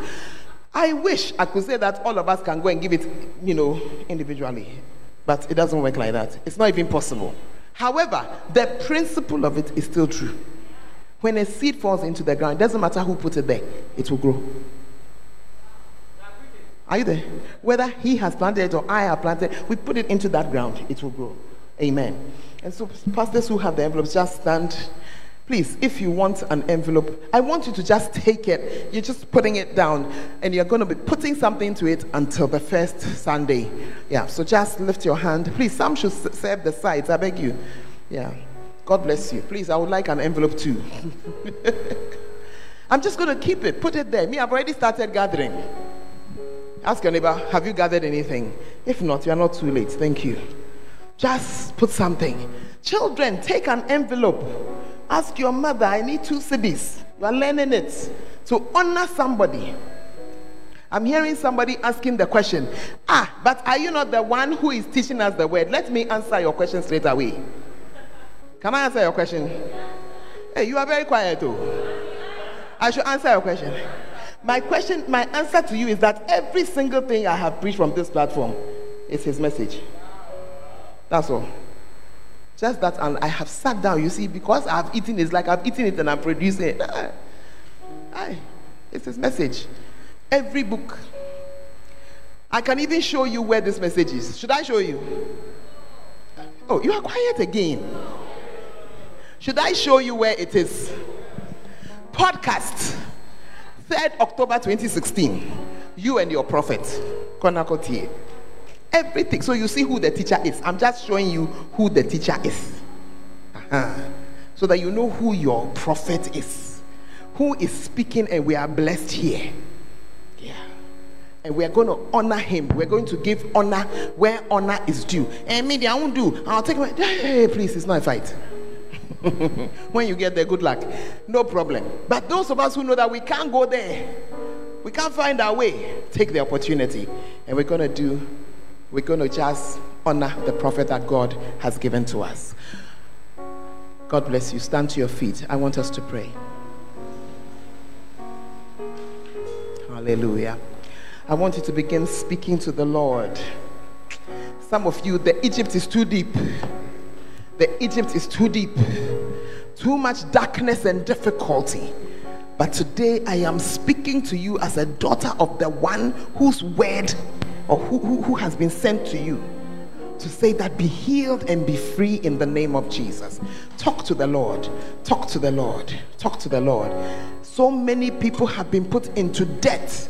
I wish I could say that all of us can go and give it, you know, individually. But it doesn't work like that. It's not even possible. However, the principle of it is still true. When a seed falls into the ground, it doesn't matter who put it there, it will grow. Are you there? Whether he has planted it or I have planted we put it into that ground, it will grow. Amen. And so, pastors who have the envelopes, just stand. Please, if you want an envelope, I want you to just take it. You're just putting it down, and you're going to be putting something to it until the first Sunday. Yeah, so just lift your hand. Please, some should serve the sides. I beg you. Yeah. God bless you. Please, I would like an envelope too. *laughs* I'm just going to keep it, put it there. Me, I've already started gathering. Ask your neighbor, have you gathered anything? If not, you are not too late. Thank you. Just put something. Children, take an envelope. Ask your mother, I need two cedis. You are learning it. To honor somebody. I'm hearing somebody asking the question, ah, but are you not the one who is teaching us the word? Let me answer your question straight away. Can I answer your question? Hey, you are very quiet, too. I should answer your question. My question, my answer to you is that every single thing I have preached from this platform is his message. That's all. Just that, and I have sat down. You see, because I've eaten, it's like I've eaten it and I'm producing it. Aye, it's his message. Every book. I can even show you where this message is. Should I show you? Oh, you are quiet again. Should I show you where it is? Podcast. 3rd October 2016. You and your prophet. Konakotie. Everything. So you see who the teacher is. I'm just showing you who the teacher is. Uh-huh. So that you know who your prophet is. Who is speaking and we are blessed here. Yeah. And we are going to honor him. We're going to give honor where honor is due. And maybe I won't do. I'll take my. Hey, please, it's not a fight. *laughs* when you get there, good luck. No problem. But those of us who know that we can't go there, we can't find our way, take the opportunity. And we're going to do, we're going to just honor the prophet that God has given to us. God bless you. Stand to your feet. I want us to pray. Hallelujah. I want you to begin speaking to the Lord. Some of you, the Egypt is too deep. The Egypt is too deep, too much darkness and difficulty. But today I am speaking to you as a daughter of the one whose word or who, who, who has been sent to you to say that be healed and be free in the name of Jesus. Talk to the Lord. Talk to the Lord. Talk to the Lord. So many people have been put into debt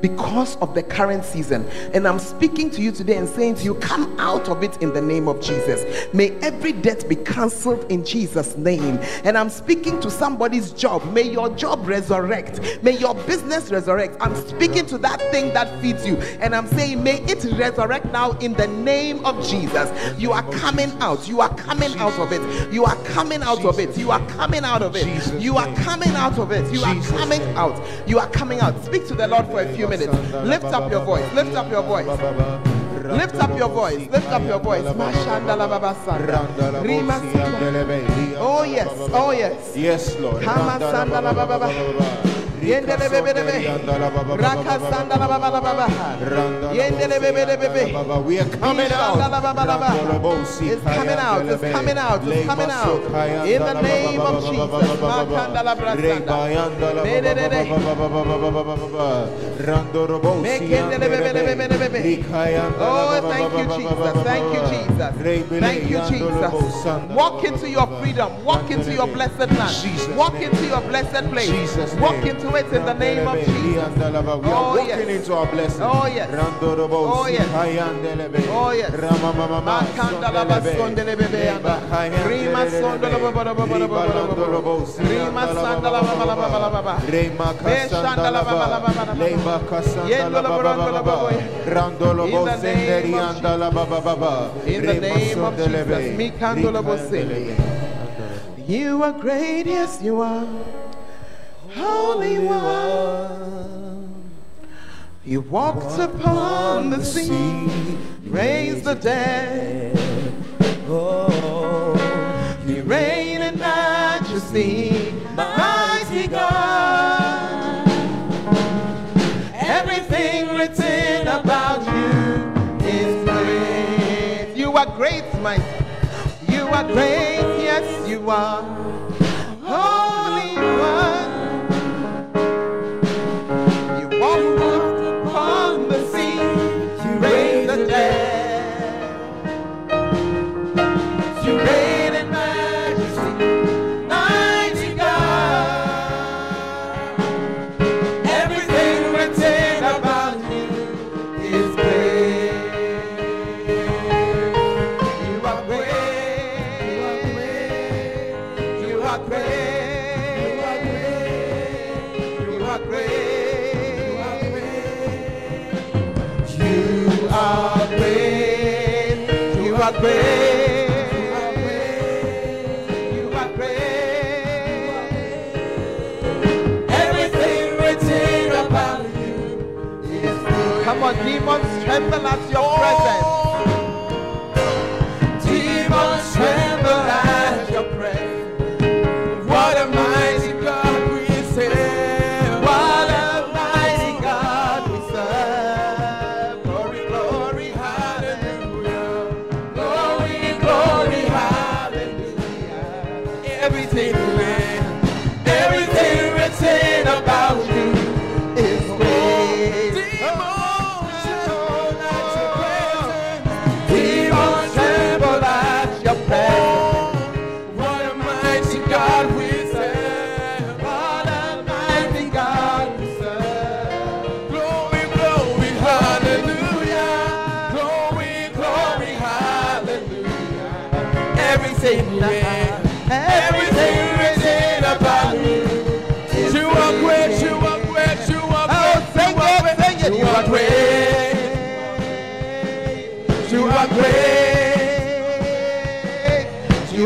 because of the current season. And I'm speaking to you today and saying to you, come out of it in the name of Jesus. May every debt be cancelled in Jesus' name. And I'm speaking to somebody's job. May your job resurrect. May your business resurrect. I'm speaking to that thing that feeds you. And I'm saying, may it resurrect now in the name of Jesus. You are coming out. You are coming out of it. You are coming out of it. You are coming out of it. You are coming out of it. You are coming out. You are coming out. Speak to the Lord for a few minutes. Lift up your voice. Lift up your voice. Lift up your voice. Lift up your voice. Oh yes. Oh yes. Yes, Lord. Yendele bebe bebe. Raka sanda la baba la baba. Yendele bebe bebe. We are coming out. It's coming out. It's coming out. It's coming out. In the name of Jesus. Makanda la brasanda. Oh, thank you, Jesus. Thank you, Jesus. Thank you, Jesus. Walk into your freedom. Walk into your blessed land. Walk into your blessed place. Walk into it in the name of Jesus. We are Oh, walking yes. into our blessing. Oh, yes. Oh, oh, yes. Oh, yes. La baba. In the name of Jesus. In the name of Jesus. Mikando la bosende. You are great, yes you are. Holy One. You walked upon the sea, raised the dead. Oh, he reigned in majesty, mighty God. Everything written about you is great. You are great, my. You are great, yes, you are. Holy One. Demons, tremble at your presence.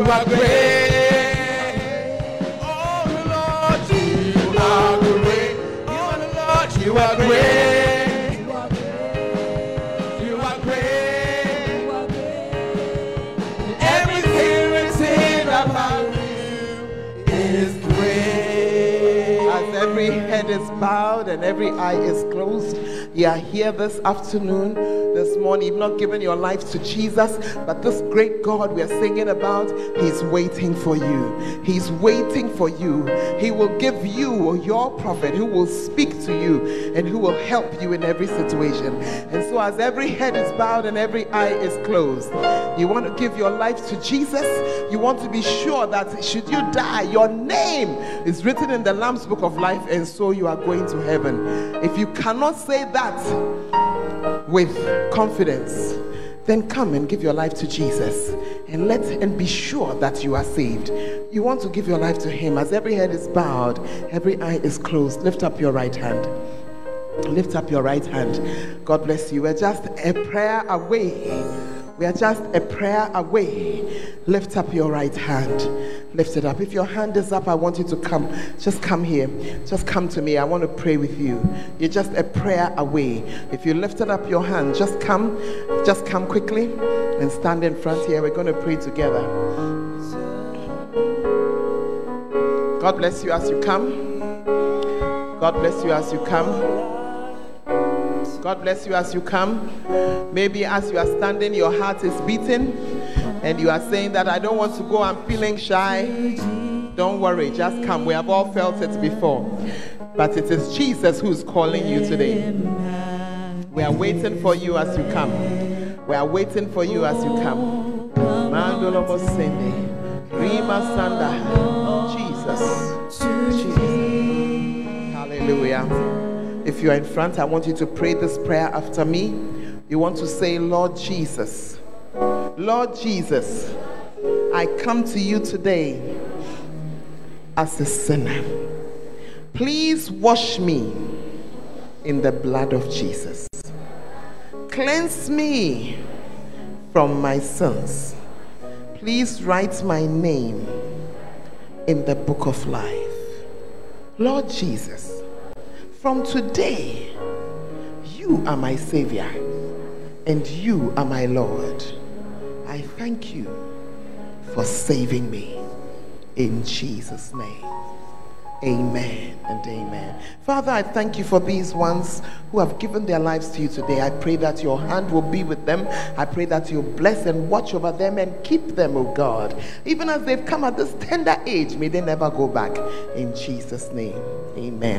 You are great. Oh Lord, you are great. Oh Lord, you are great. Every head is bowed and every eye is closed, you are here this afternoon, morning. You've not given your life to Jesus, but this great God we are singing about, He's waiting for you. He's waiting for you. He will give you your prophet who will speak to you and who will help you in every situation. And so, as every head is bowed and every eye is closed, you want to give your life to Jesus. You want to be sure that should you die, your name is written in the Lamb's Book of Life, and so you are going to heaven. If you cannot say that with confidence, then come and give your life to Jesus and let and be sure that you are saved. You want to give your life to Him as every head is bowed, every eye is closed. Lift up your right hand. Lift up your right hand. God bless you. We're just a prayer away. We are just a prayer away. Lift up your right hand. Lift it up. If your hand is up, I want you to come. Just come here. Just come to me. I want to pray with you. You're just a prayer away. If you lifted up your hand, just come. Just come quickly and stand in front here. We're going to pray together. God bless you as you come. God bless you as you come. God bless you as you come. Maybe as you are standing, your heart is beating and you are saying that I don't want to go, I'm feeling shy. Don't worry, just come. We have all felt it before. But it is Jesus who is calling you today. We are waiting for you as you come. We are waiting for you as you come. Rima. Jesus. Jesus. Hallelujah. If you are in front, I want you to pray this prayer after me. You want to say, Lord Jesus, Lord Jesus, I come to you today as a sinner. Please wash me in the blood of Jesus. Cleanse me from my sins. Please write my name in the book of life. Lord Jesus, from today, You are my Savior, and you are my Lord. I thank you for saving me. In Jesus' name. Amen and amen. Father, I thank you for these ones who have given their lives to you today. I pray that your hand will be with them. I pray that you bless and watch over them and keep them, oh God. Even as they've come at this tender age, may they never go back. In Jesus' name, amen.